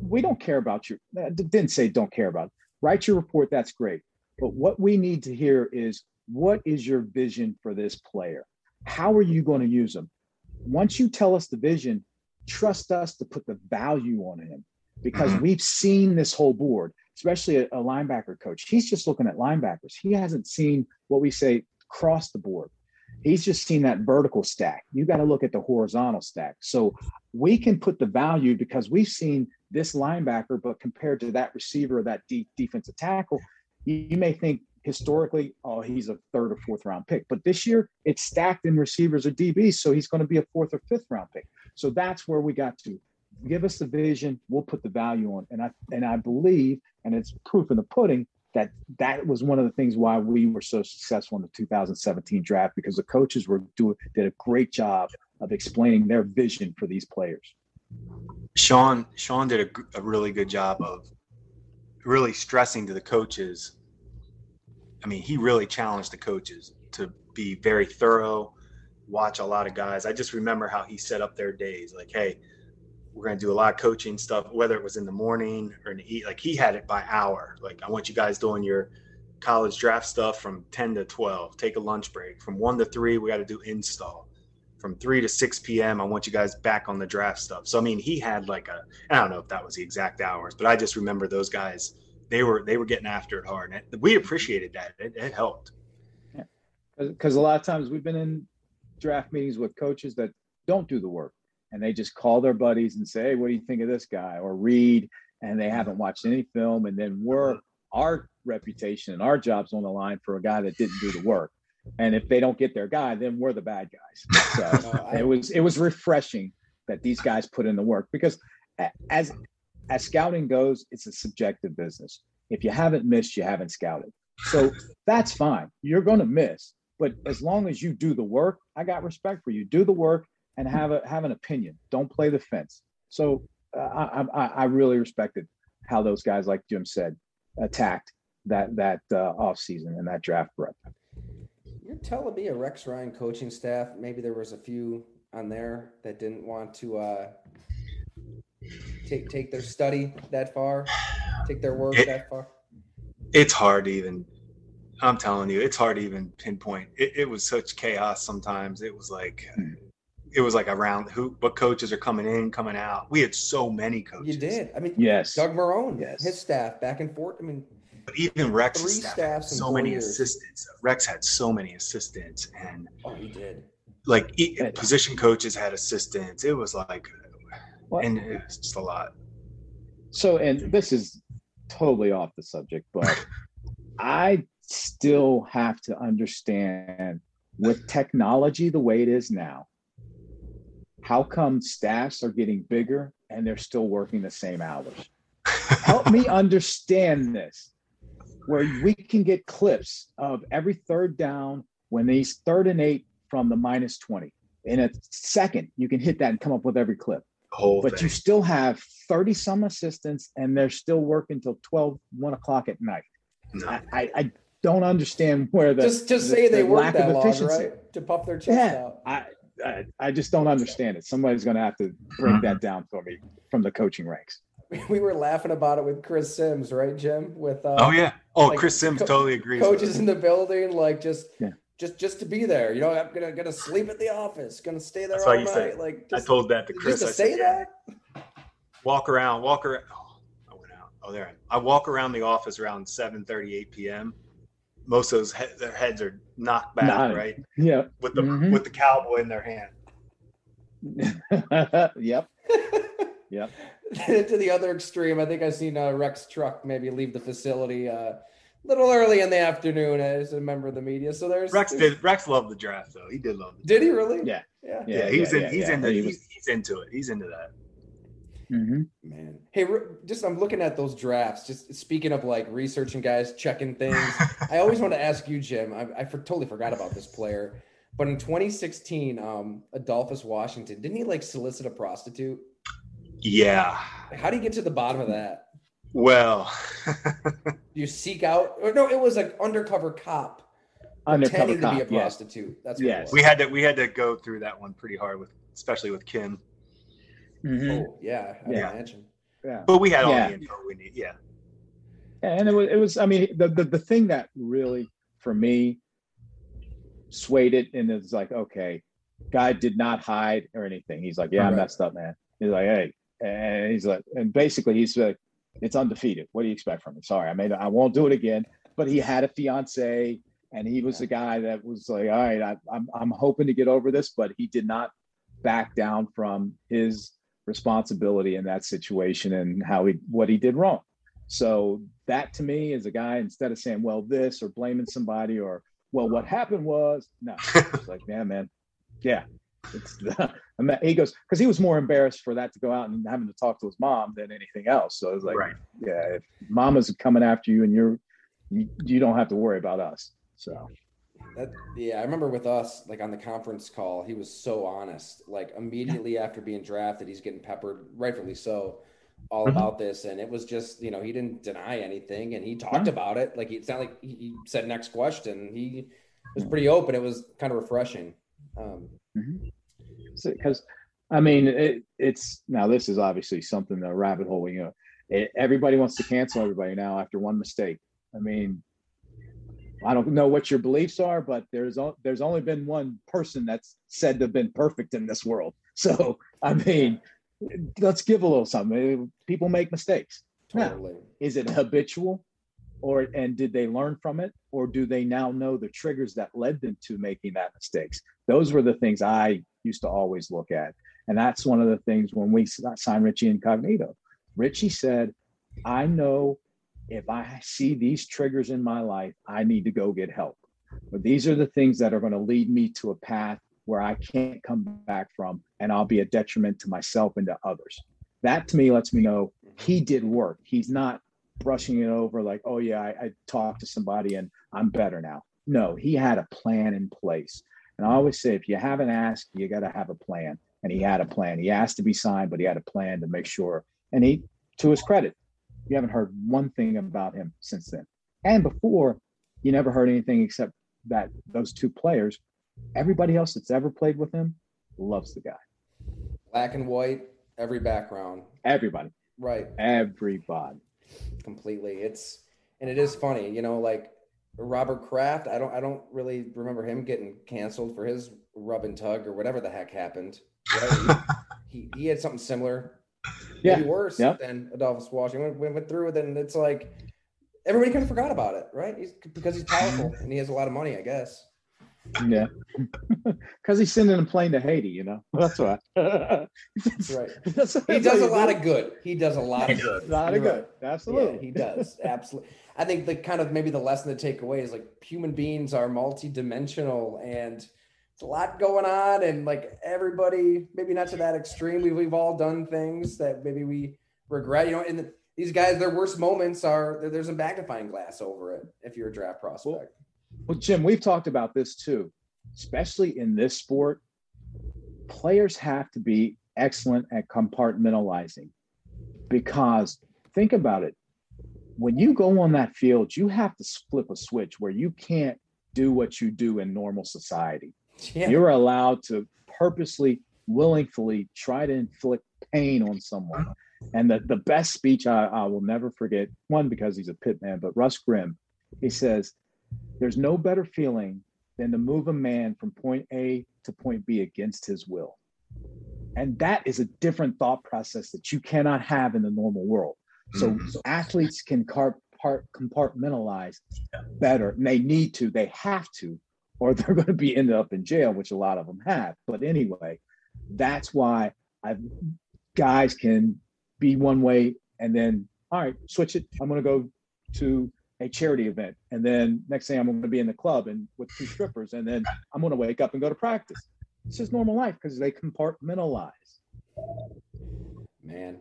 We don't care about you. Uh, didn't say don't care about. Write your report. That's great. But what we need to hear is what is your vision for this player? How are you going to use them? Once you tell us the vision, trust us to put the value on him because mm-hmm. we've seen this whole board, especially a, a, linebacker coach. He's just looking at linebackers. He hasn't seen what we say cross the board. He's just seen that vertical stack. You got to look at the horizontal stack. So we can put the value because we've seen this linebacker, but compared to that receiver, or that deep defensive tackle, you, you may think historically, oh, he's a third or fourth round pick. But this year, it's stacked in receivers or DBs, so he's going to be a fourth or fifth round pick. So that's where we got to. Give us the vision, we'll put the value on. And I and I believe, and it's proof in the pudding, that that was one of the things why we were so successful in the 2017 draft because the coaches were doing did a great job of explaining their vision for these players. Sean Sean did a, a really good job of really stressing to the coaches. I mean, he really challenged the coaches to be very thorough, watch a lot of guys. I just remember how he set up their days. Like, hey, we're going to do a lot of coaching stuff, whether it was in the morning or in the eat. Like he had it by hour. Like I want you guys doing your college draft stuff from 10 to 12. Take a lunch break. From one to three, we got to do install. From three to 6 p.m., I want you guys back on the draft stuff. So I mean, he had like a I don't know if that was the exact hours, but I just remember those guys. They were they were getting after it hard, and it, we appreciated that. It, it helped. Yeah, because a lot of times we've been in draft meetings with coaches that don't do the work and they just call their buddies and say, Hey, what do you think of this guy? Or read, and they haven't watched any film. And then we're our reputation and our jobs on the line for a guy that didn't do the work. And if they don't get their guy, then we're the bad guys. So I, it was it was refreshing that these guys put in the work because as as scouting goes, it's a subjective business. If you haven't missed, you haven't scouted. So that's fine. You're going to miss, but as long as you do the work, I got respect for you. Do the work and have a have an opinion. Don't play the fence. So uh, I, I, I really respected how those guys, like Jim said, attacked that that uh, off season and that draft prep. You're telling me a Rex Ryan coaching staff. Maybe there was a few on there that didn't want to uh, take take their study that far, take their work it, that far. It's hard to even. I'm telling you, it's hard to even pinpoint. It, it was such chaos sometimes. It was like. Hmm it was like around who what coaches are coming in, coming out. We had so many coaches. You did. I mean, yes. Doug Marrone, yes. his staff back and forth. I mean, but even Rex three staff staffs so many years. assistants. Rex had so many assistants, and oh, he did. Like position coaches had assistants. It was like, what? and it was just a lot. So, and this is totally off the subject, but I still have to understand with technology the way it is now how come staffs are getting bigger and they're still working the same hours? Help me understand this, where we can get clips of every third down when these third and eight from the minus 20. In a second, you can hit that and come up with every clip. Whole but thing. you still have 30 some assistants and they're still working till 12, 1 o'clock at night. No. I, I, I, don't understand where the just just the, say they work that long, right? To puff their chest yeah, out. I, I, I just don't understand it. Somebody's going to have to break that down for me from the coaching ranks. we were laughing about it with Chris Sims, right, Jim? With uh, oh yeah, oh like, Chris Sims co- totally agrees. Coaches in the building, like just yeah. just just to be there. You know, I'm gonna gonna sleep at the office, gonna stay there That's all night. Say, like just, I told that to Chris. Just to I say said, that. Walk around, walk around. Oh, I went out. Oh, there. I walk around the office around 7 38 p.m. Most of those he- their heads are knocked back, Not, right? Yeah. With the mm-hmm. with the cowboy in their hand. yep. yep. to the other extreme, I think I've seen uh, Rex Truck maybe leave the facility uh, a little early in the afternoon as a member of the media. So there's Rex did Rex loved the draft though. He did love it. Did he really? Yeah. Yeah. Yeah. yeah he's yeah, in, yeah, he's into he was, he's, he's, into it. He's into that. Mm-hmm. Man, hey, just I'm looking at those drafts. Just speaking of like researching guys, checking things. I always want to ask you, Jim. I, I for, totally forgot about this player, but in 2016, um, Adolphus Washington didn't he like solicit a prostitute? Yeah. How do you get to the bottom of that? Well, you seek out, or no, it was like undercover cop undercover pretending cop, to be a prostitute. That's yes. We had to we had to go through that one pretty hard with, especially with Kim. Mm-hmm. Oh yeah, I yeah. imagine. Yeah, but we had all yeah. the info we need. Yeah. And it was, it was. I mean, the, the the thing that really, for me, swayed it, and it's like, okay, guy did not hide or anything. He's like, yeah, right. I messed up, man. He's like, hey, and he's like, and basically he's like, it's undefeated. What do you expect from me? Sorry, I made, I won't do it again. But he had a fiance, and he was the guy that was like, all right, I, I'm I'm hoping to get over this, but he did not back down from his responsibility in that situation and how he what he did wrong. So that to me is a guy instead of saying well this or blaming somebody or well what happened was no it's like yeah man yeah it's the, he goes because he was more embarrassed for that to go out and having to talk to his mom than anything else. So it's like right. yeah, if mama's coming after you and you're you, you don't have to worry about us. So that, yeah, I remember with us, like on the conference call, he was so honest. Like immediately after being drafted, he's getting peppered, rightfully so, all mm-hmm. about this. And it was just, you know, he didn't deny anything and he talked about it. Like it's not like he, said next question. He was pretty open. It was kind of refreshing. Um, because mm-hmm. I mean, it, it's now this is obviously something the rabbit hole. You know, it, everybody wants to cancel everybody now after one mistake. I mean, I don't know what your beliefs are, but there's there's only been one person that's said to have been perfect in this world. So I mean, let's give a little something. Eh, people make mistakes. Totally. Now, is it habitual, or and did they learn from it, or do they now know the triggers that led them to making that mistakes? Those were the things I used to always look at, and that's one of the things when we signed Richie Incognito. Richie said, "I know if I see these triggers in my life, I need to go get help. But these are the things that are going to lead me to a path where I can't come back from, and I'll be a detriment to myself and to others. That to me lets me know he mm-hmm. did work. He's not brushing it over like, oh, yeah, I, I talked to somebody and I'm better now. No, he had a plan in place. And I always say, if you haven't asked, you got to have a plan. And he had a plan. He asked to be signed, but he had a plan to make sure. And he, to his credit, you haven't heard one thing about him since then. And before, you never heard anything except that those two players, everybody else that's ever played with him loves the guy. Black and white, every background. Everybody. Right. Everybody. Completely. It's and it is funny, you know, like Robert Kraft, I don't I don't really remember him getting canceled for his rub and tug or whatever the heck happened. Right? he, he, he had something similar yeah. maybe worse yep. than Adolphus Washington. We went through it, and it's like everybody kind of forgot about it, right? He's because he's powerful and he has a lot of money, I guess. Yeah, because he's sending a plane to Haiti. You know, that's why. that's right. That's, that's he does a lot of good. He does a lot of good. A lot of good. Right. Absolutely, yeah, he does. Absolutely. I think the kind of maybe the lesson to take away is like human beings are multi-dimensional and it's a lot going on and like everybody maybe not to that extreme we've, we've all done things that maybe we regret you know and the, these guys their worst moments are there's a magnifying glass over it if you're a draft prospect. well, well jim we've talked about this too especially in this sport. Players have to be excellent at compartmentalizing because think about it. When you go on that field you have to flip a switch where you can't do what you do in normal society yeah. You're allowed to purposely, willingly try to inflict pain on someone. And the, the best speech I, I will never forget, one, because he's a pit man, but Russ Grimm, he says, There's no better feeling than to move a man from point A to point B against his will. And that is a different thought process that you cannot have in the normal world. So, mm-hmm. so athletes can car- part, compartmentalize better. And they need to, they have to, or they're going to be ended up in jail, which a lot of them have. But anyway, that's why I guys can be one way and then all right, switch it. I'm going to go to a charity event, and then next thing I'm going to be in the club and with two strippers, and then I'm going to wake up and go to practice. It's just normal life because they compartmentalize. Man,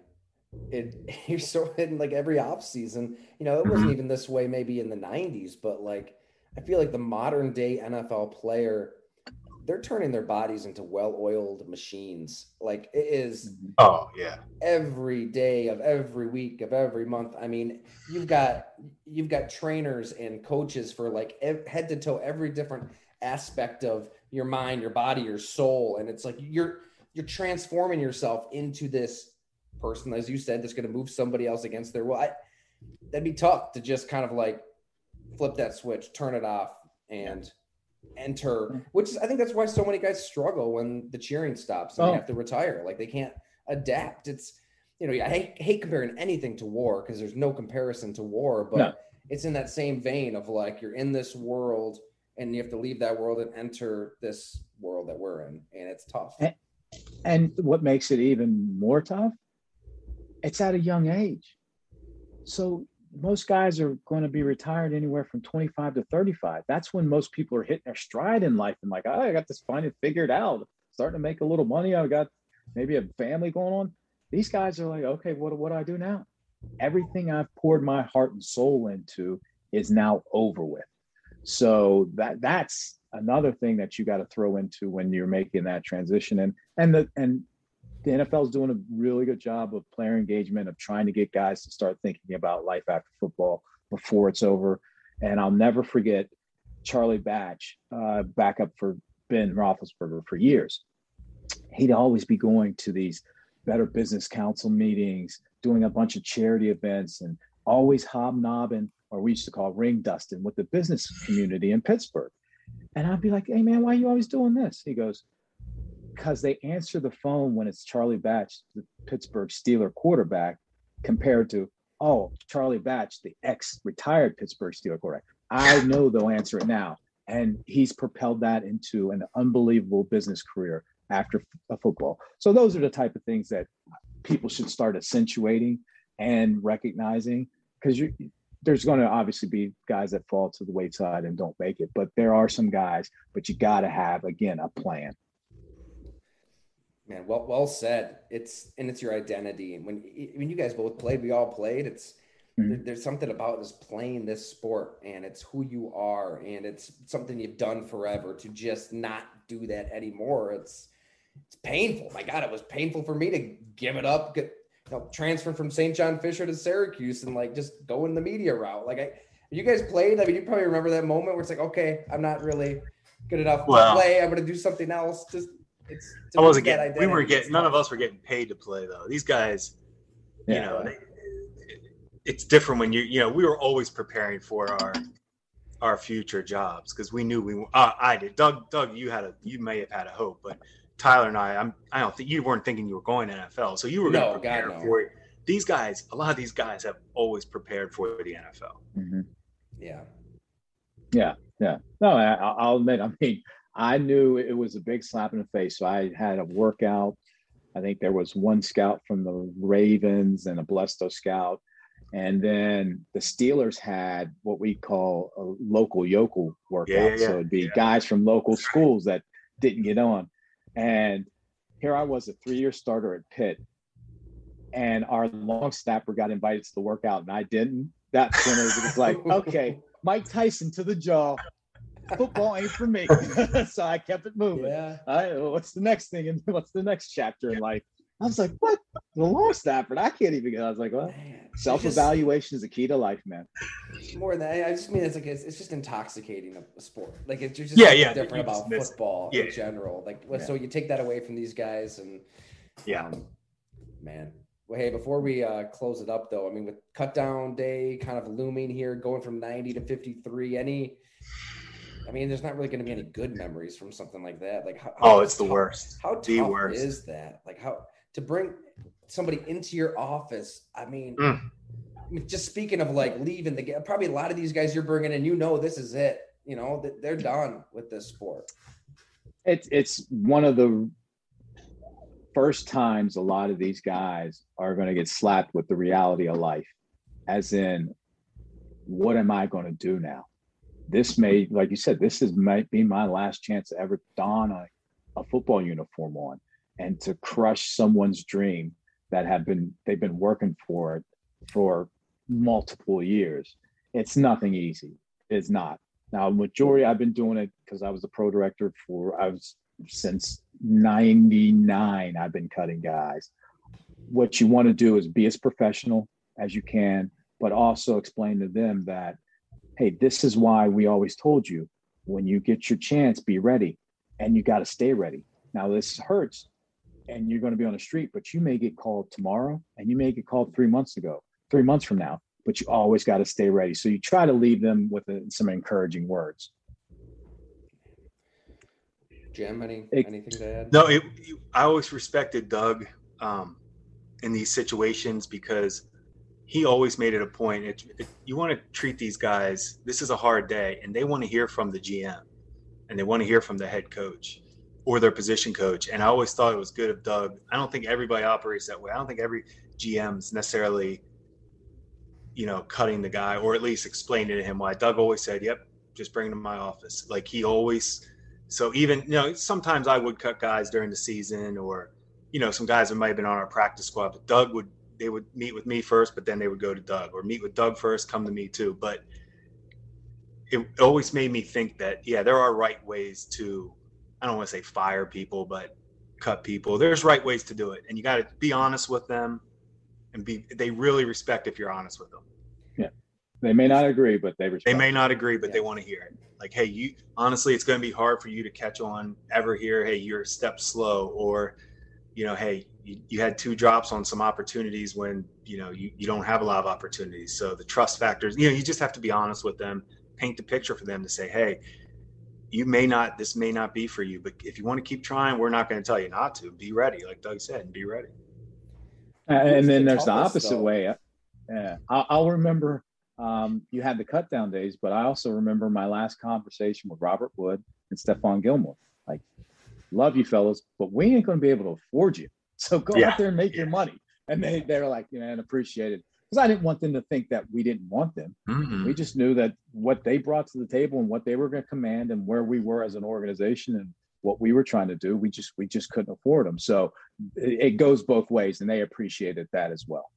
it you're so in like every off season. You know, it wasn't mm-hmm. even this way maybe in the '90s, but like I feel like the modern day NFL player they're turning their bodies into well-oiled machines. Like it is. Oh yeah. Every day of every week of every month. I mean, you've got you've got trainers and coaches for like head to toe every different aspect of your mind, your body, your soul, and it's like you're you're transforming yourself into this person, as you said, that's going to move somebody else against their will. I, that'd be tough to just kind of like flip that switch, turn it off, and enter. Hmm. Which is, I think that's why so many guys struggle when the cheering stops and oh. they have to retire. Like they can't adapt. It's you know I hate, hate comparing anything to war because there's no comparison to war, but no. it's in that same vein of like you're in this world and you have to leave that world and enter this world that we're in, and it's tough. And, and what makes it even more tough? It's at a young age. So most guys are going to be retired anywhere from 25 to 35. That's when most people are hitting their stride in life and like, oh, I got this finally figured out, starting to make a little money. I got maybe a family going on. These guys are like, okay, what, what do I do now? Everything I've poured my heart and soul into is now over with. So that that's another thing that you got to throw into when you're making that transition. And and the and the NFL is doing a really good job of player engagement of trying to get guys to start thinking about life after football before it's over. And I'll never forget Charlie Batch, uh, backup for Ben Roethlisberger for years. He'd always be going to these Better Business Council meetings, doing a bunch of charity events, and always hobnobbing, or we used to call ring dusting, with the business community in Pittsburgh. And I'd be like, "Hey man, why are you always doing this?" He goes, because they answer the phone when it's Charlie Batch, the Pittsburgh Steeler quarterback, compared to, oh, Charlie Batch, the ex retired Pittsburgh Steeler quarterback. I know they'll answer it now. And he's propelled that into an unbelievable business career after f- football. So those are the type of things that people should start accentuating and recognizing because there's going to obviously be guys that fall to the wayside and don't make it, but there are some guys, but you got to have, again, a plan. Man, well, well said. It's and it's your identity. And when when you guys both played, we all played. It's mm-hmm. there's something about just playing this sport, and it's who you are, and it's something you've done forever. To just not do that anymore, it's it's painful. My God, it was painful for me to give it up, get you know, transfer from St. John Fisher to Syracuse, and like just go in the media route. Like I, you guys played. I mean, you probably remember that moment where it's like, okay, I'm not really good enough well, to play. I'm going to do something else. Just it's I wasn't getting. We were getting. None of us were getting paid to play though. These guys, yeah. you know, they, it's different when you you know we were always preparing for our our future jobs because we knew we. Uh, I did. Doug, Doug, you had a you may have had a hope, but Tyler and I, I'm I don't think you weren't thinking you were going to NFL, so you were going to prepare God, no. for it. These guys, a lot of these guys have always prepared for the NFL. Mm-hmm. Yeah. Yeah, yeah. No, I, I'll admit. I mean, I knew it was a big slap in the face. So I had a workout. I think there was one scout from the Ravens and a Blesto scout. And then the Steelers had what we call a local yokel workout. Yeah, yeah, so it'd be yeah. guys from local schools that didn't get on. And here I was, a three year starter at Pitt. And our long snapper got invited to the workout and I didn't. That's when it was like, okay, Mike Tyson to the jaw, football ain't for me. so I kept it moving. Yeah. I, what's the next thing? And what's the next chapter in life? I was like, what? The long Stafford? I can't even get. I was like, well, self evaluation is a key to life, man. More than I just mean it's like it's, it's just intoxicating a sport. Like it's just yeah, yeah, different about football yeah. in general. Like yeah. so, you take that away from these guys, and yeah, um, man, Well, hey, before we uh, close it up, though, I mean, with cut down day kind of looming here, going from 90 to 53, any, I mean, there's not really going to be any good memories from something like that. Like, how, oh, it's the worst. How tough worst. is that? Like, how to bring somebody into your office? I mean, mm. just speaking of like leaving the game, probably a lot of these guys you're bringing in, you know, this is it. You know, they're done with this sport. It's it's one of the first times a lot of these guys are going to get slapped with the reality of life, as in, what am I going to do now? This may, like you said, this is might be my last chance to ever don a, a football uniform on and to crush someone's dream that have been they've been working for it for multiple years. It's nothing easy. It's not. Now, majority I've been doing it because I was the pro director for I was since 99 i've been cutting guys what you want to do is be as professional as you can but also explain to them that hey this is why we always told you when you get your chance be ready and you got to stay ready. Now this hurts and you're going to be on the street but you may get called tomorrow and you may get called three months ago three months from now but you always got to stay ready. So you try to leave them with a, some encouraging words. Jim, any it, anything to add? No, it, I always respected Doug um, in these situations because he always made it a point. It, it, you want to treat these guys. This is a hard day, and they want to hear from the GM, and they want to hear from the head coach or their position coach. And I always thought it was good of Doug. I don't think everybody operates that way. I don't think every GM is necessarily, you know, cutting the guy or at least explaining to him why. Doug always said, "Yep, just bring him to my office." Like he always so even you know sometimes I would cut guys during the season, or you know some guys that might have been on our practice squad. But Doug would they would meet with me first, but then they would go to Doug, or meet with Doug first, come to me too. But it always made me think that yeah, there are right ways to I don't want to say fire people, but cut people. There's right ways to do it, and you got to be honest with them, and be they really respect if you're honest with them. Yeah, they may not agree, but they respect. They may not agree, but yeah. they want to hear it like hey you honestly it's going to be hard for you to catch on ever here hey you're a step slow or you know hey you, you had two drops on some opportunities when you know you, you don't have a lot of opportunities so the trust factors you know you just have to be honest with them paint the picture for them to say hey you may not this may not be for you but if you want to keep trying we're not going to tell you not to be ready like doug said and be ready uh, and then there's the opposite though. way yeah I'll, I'll remember um, you had the cut down days, but I also remember my last conversation with Robert Woods and Stephon Gilmore. Like, love you fellas, but we ain't going to be able to afford you. So go yeah. out there and make yeah. your money. And they, they're like, you know, and appreciated because I didn't want them to think that we didn't want them. Mm-hmm. We just knew that what they brought to the table and what they were going to command and where we were as an organization and what we were trying to do, we just we just couldn't afford them. So it, it goes both ways, and they appreciated that as well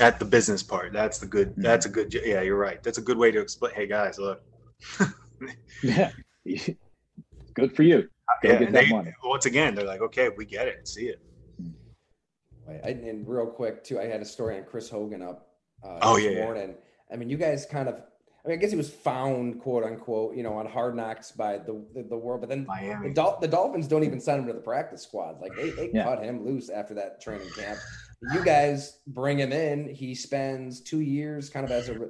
at the business part. That's the good. Mm-hmm. That's a good. Yeah, you're right. That's a good way to explain. Hey guys, look. yeah, good for you. Go yeah, they. Once again, they're like, okay, we get it. See it. I, and real quick too, I had a story on Chris Hogan up. Uh, oh yeah, morning. I mean, you guys kind of. I mean, I guess he was found, quote unquote, you know, on Hard Knocks by the the, the world. But then the, Dol- the, Dolphins don't even send him to the practice squad. Like they they yeah. cut him loose after that training camp you guys bring him in. He spends two years kind of as a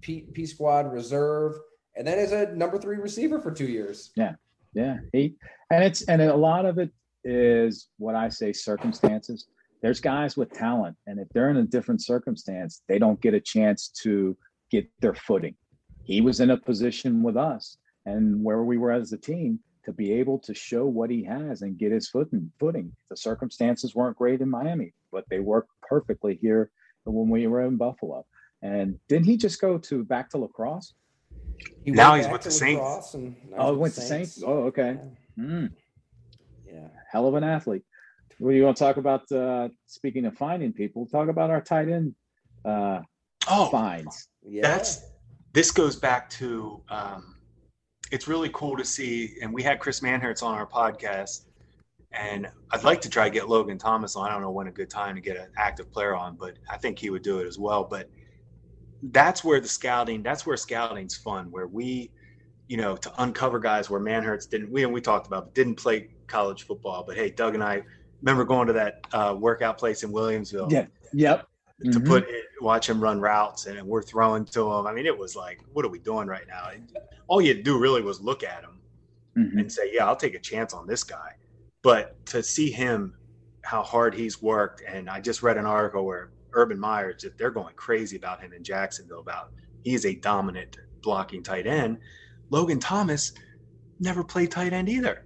P, P squad reserve, and then as a number three receiver for two years. Yeah, yeah. He and it's and a lot of it is what I say circumstances. There's guys with talent, and if they're in a different circumstance, they don't get a chance to get their footing. He was in a position with us, and where we were as a team, to be able to show what he has and get his footing. Footing. The circumstances weren't great in Miami, but they worked perfectly here when we were in Buffalo. And didn't he just go to back to lacrosse? He now he's with the Saints. oh, went to Saints. Saints. Oh, okay. Yeah. Mm. yeah. Hell of an athlete. Well, you want to talk about uh, speaking of finding people? Talk about our tight end uh, oh, finds. Yeah. That's this goes back to um, it's really cool to see. And we had Chris Manhertz on our podcast, and I'd like to try to get Logan Thomas on. I don't know when a good time to get an active player on, but I think he would do it as well. But that's where the scouting, that's where scouting's fun, where we, you know, to uncover guys where Manhertz didn't. We and we talked about but didn't play college football, but hey, Doug and I remember going to that uh, workout place in Williamsville. Yeah. Yep. To mm-hmm. put it, watch him run routes and we're throwing to him. I mean, it was like, what are we doing right now? All you do really was look at him mm-hmm. and say, yeah, I'll take a chance on this guy. But to see him, how hard he's worked, and I just read an article where Urban Meyer, they're going crazy about him in Jacksonville about he is a dominant blocking tight end. Logan Thomas never played tight end either.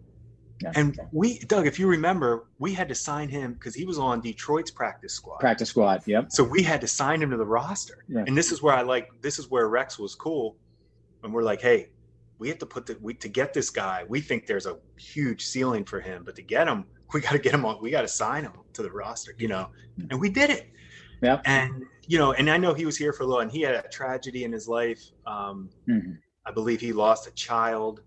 Yeah, and we, Doug, if you remember, we had to sign him because he was on Detroit's practice squad. Practice squad, yep. So we had to sign him to the roster. Yeah. And this is where I like. This is where Rex was cool, and we're like, hey, we have to put the we to get this guy. We think there's a huge ceiling for him, but to get him, we got to get him on. We got to sign him to the roster, you know. Mm-hmm. And we did it. Yeah. And you know, and I know he was here for a little, and he had a tragedy in his life. Um, mm-hmm. I believe he lost a child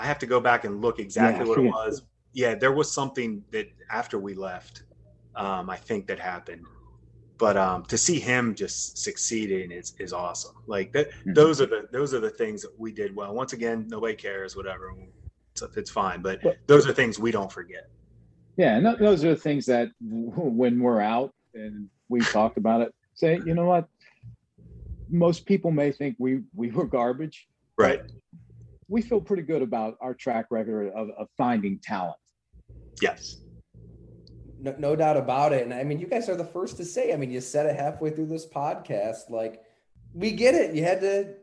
I have to go back and look exactly yeah, what it was. Yeah, there was something that after we left, um, I think that happened. But um, to see him just succeeding is is awesome. Like that, mm-hmm. those are the those are the things that we did well. Once again, nobody cares, whatever. So it's fine. But, but those are things we don't forget. Yeah, and those are the things that when we're out and we talk about it, say, you know what? Most people may think we we were garbage. Right we feel pretty good about our track record of, of finding talent. Yes. No, no doubt about it. And I mean, you guys are the first to say, I mean, you said it halfway through this podcast, like we get it. You had to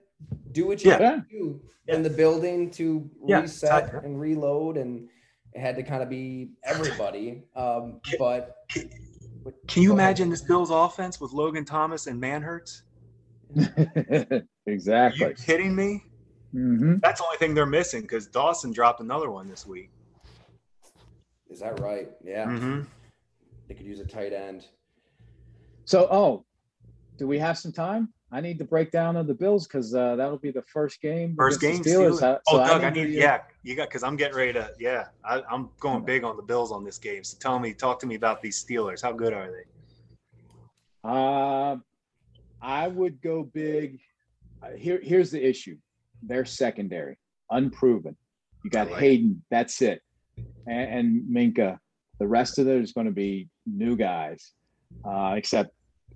do what you yeah. had to do yeah. in the building to yeah. reset and reload. And it had to kind of be everybody. Um, but can, can you imagine this Bills offense with Logan Thomas and Manhertz? exactly. Are you kidding me? Mm-hmm. That's the only thing they're missing because Dawson dropped another one this week. Is that right? Yeah. Mm-hmm. They could use a tight end. So, oh, do we have some time? I need the breakdown of the Bills because uh, that'll be the first game. First game, Steelers. Steelers. oh, Doug, I need, I need yeah, you got because I'm getting ready to. Yeah, I, am going big on the Bills on this game. So tell me, talk to me about these Steelers. How good are they? Uh, I would go big. Uh, here, here's the issue they're secondary, unproven. You got like Haden, it. that's it, and, and, Minkah. The rest of it is going to be new guys, uh, except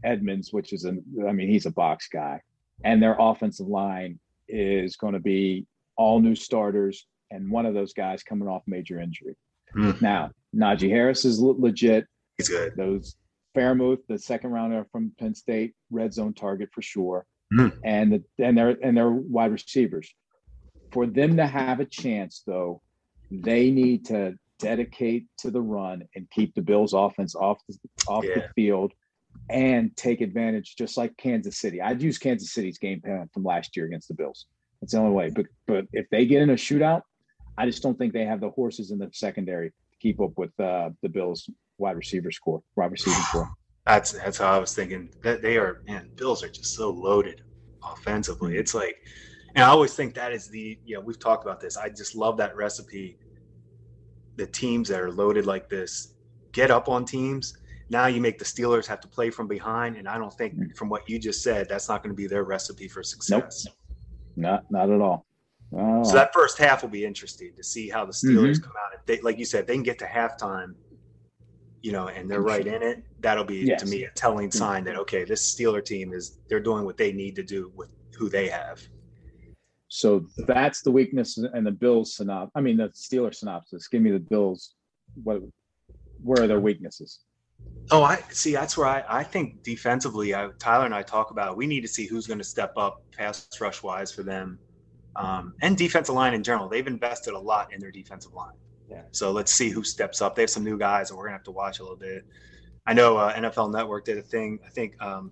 Edmunds, which is a, I mean, he's a box guy, and their offensive line is going to be all new starters, and one of those guys coming off major injury. Mm. Now, Najee Harris is legit. He's good. Those Freiermuth, the second rounder from Penn State, red zone target for sure mm. and the, and their and their wide receivers. For them to have a chance, though, they need to dedicate to the run and keep the Bills' offense off the, off yeah. the field and take advantage, just like Kansas City. I'd use Kansas City's game plan from last year against the Bills. That's the only way. But but if they get in a shootout, I just don't think they have the horses in the secondary to keep up with uh, the Bills' wide receiver score, wide receiving score. That's that's how I was thinking. That they are man, Bills are just so loaded offensively. Mm-hmm. It's like, and I always think that is the you know we've talked about this. I just love that recipe. The teams that are loaded like this get up on teams. Now you make the Steelers have to play from behind, and I don't think mm-hmm. from what you just said that's not going to be their recipe for success. Nope. Not not at all. So that first half will be interesting to see how the Steelers mm-hmm. come out. If they, like you said, they can get to halftime you know, and they're right in it, that'll be yes. to me a telling mm. sign that okay, this Steeler team is they're doing what they need to do with who they have. So that's the weakness and the Bills synopsis. I mean, the Steeler synopsis. Give me the Bills. What? Where are their weaknesses? Oh, I see. That's where I, I think defensively, I, Tyler and I talk about. We need to see who's going to step up pass rush wise for them, um, and defensive line in general. They've invested a lot in their defensive line. Yeah. So let's see who steps up. They have some new guys, and we're gonna have to watch a little bit. I know uh, NFL Network did a thing. I think um,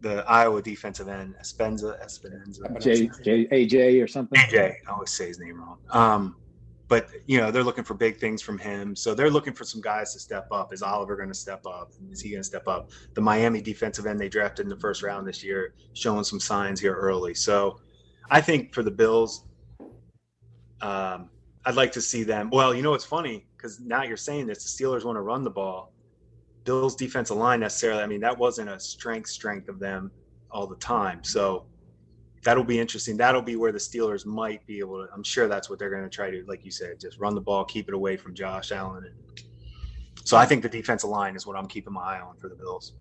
the Iowa defensive end, Espenza, Espenza, J, J, AJ or something. AJ, I always say his name wrong. Um, but you know they're looking for big things from him, so they're looking for some guys to step up. Is Oliver going to step up? Is he going to step up? The Miami defensive end they drafted in the first round this year, showing some signs here early. So I think for the Bills, um, I'd like to see them. Well, you know what's funny because now you're saying this, the Steelers want to run the ball. Bills defensive line necessarily. I mean, that wasn't a strength strength of them all the time. So that'll be interesting. That'll be where the Steelers might be able to. I'm sure that's what they're going to try to, like you said, just run the ball, keep it away from Josh Allen. And, So I think the defensive line is what I'm keeping my eye on for the Bills.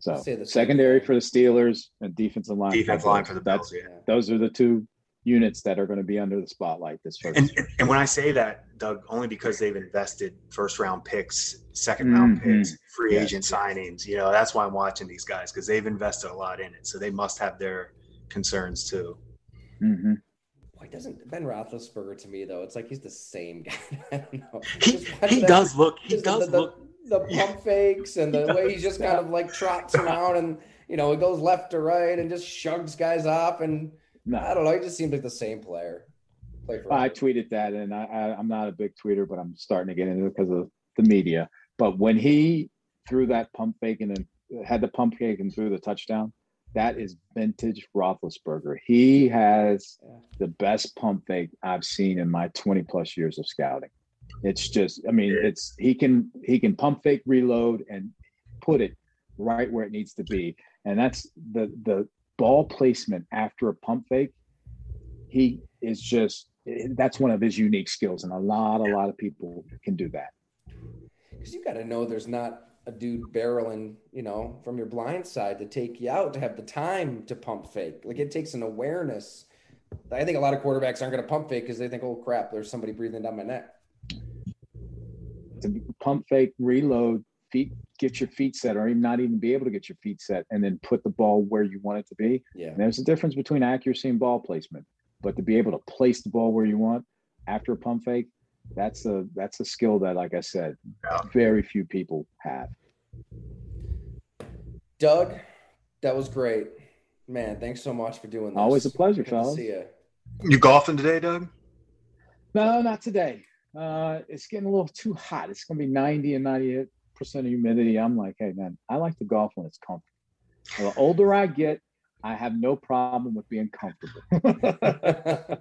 So secondary for the Steelers and defensive line. Defensive line for the Bills. Yeah. Those are the two units that are going to be under the spotlight this first. And, and when I say that, Doug, only because they've invested first round picks, 2nd round mm-hmm. picks, free yes. agent signings. You know, that's why I'm watching these guys because they've invested a lot in it. So they must have their concerns too. Mm-hmm. Why doesn't Ben Roethlisberger to me though? It's like he's the same guy. I don't know. He, he does look. He does the, look. The, the pump yeah. fakes and the way he just kind of like trots around and you know he goes left to right and just shugs guys off and no. I don't know. He just seems like the same player. I tweeted that, and I, I, am not a big tweeter, but I'm starting to get into it because of the media. But when he threw that pump fake and then had the pump fake and threw the touchdown, that is vintage Roethlisberger. He has the best pump fake I've seen in my 20 plus years of scouting. It's just, I mean, it's he can he can pump fake, reload, and put it right where it needs to be. And that's the the ball placement after a pump fake, he is just that's one of his unique skills, and a lot, a lot of people can do that. Because you got to know there's not a dude barreling, you know, from your blind side to take you out to have the time to pump fake. Like it takes an awareness. I think a lot of quarterbacks aren't going to pump fake because they think, "Oh crap, there's somebody breathing down my neck." To pump fake, reload, feet get your feet set or even not even be able to get your feet set and then put the ball where you want it to be. Yeah. And there's a difference between accuracy and ball placement. But to be able to place the ball where you want after a pump fake, that's a that's a skill that, like I said, yeah. very few people have. Doug, that was great. Man, thanks so much for doing this. Always a pleasure, fellas. See you. You golfing today, Doug? No, not today. Uh, it's getting a little too hot. It's going to be 90 and 98 percent of humidity. I'm like, hey man, I like to golf when it's comfortable. The older I get, I have no problem with being comfortable.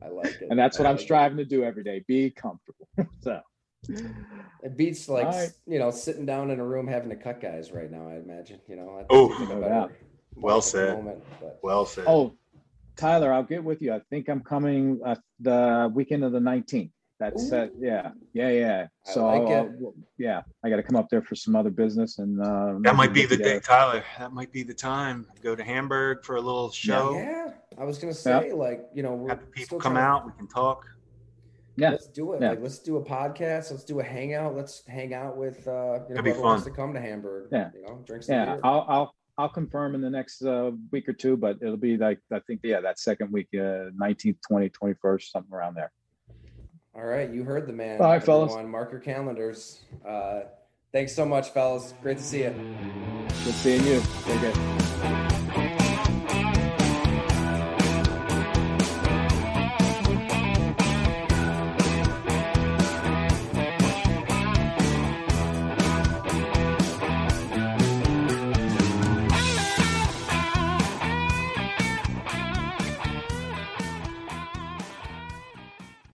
I like it. And that's what I am striving it. to do every day: be comfortable. so it beats like right. you know sitting down in a room having to cut guys right now. I imagine you know. Oh, no well said. Moment, well said. Oh, Tyler, I'll get with you. I think I'm coming uh, the weekend of the 19th. That's uh, yeah, yeah, yeah. So I like yeah, I got to come up there for some other business, and uh, that might be the day, Tyler. That might be the time. Go to Hamburg for a little show. Yeah, yeah. I was gonna say, like, you know, we're have people come out. We can talk. Yeah, let's do it. Yeah. Like, let's do a podcast. Let's do a hangout. Let's hang out with uh, you know, whoever wants to come to Hamburg. Yeah, you know, drink some yeah. Beer. I'll, I'll I'll confirm in the next uh, week or two, but it'll be like I think yeah, that second week, uh, 19th, 20th, 21st, something around there. All right, you heard the man. All right, fellas. Mark your calendars. Uh, thanks so much, fellas. Great to see you. Good seeing you. Take care.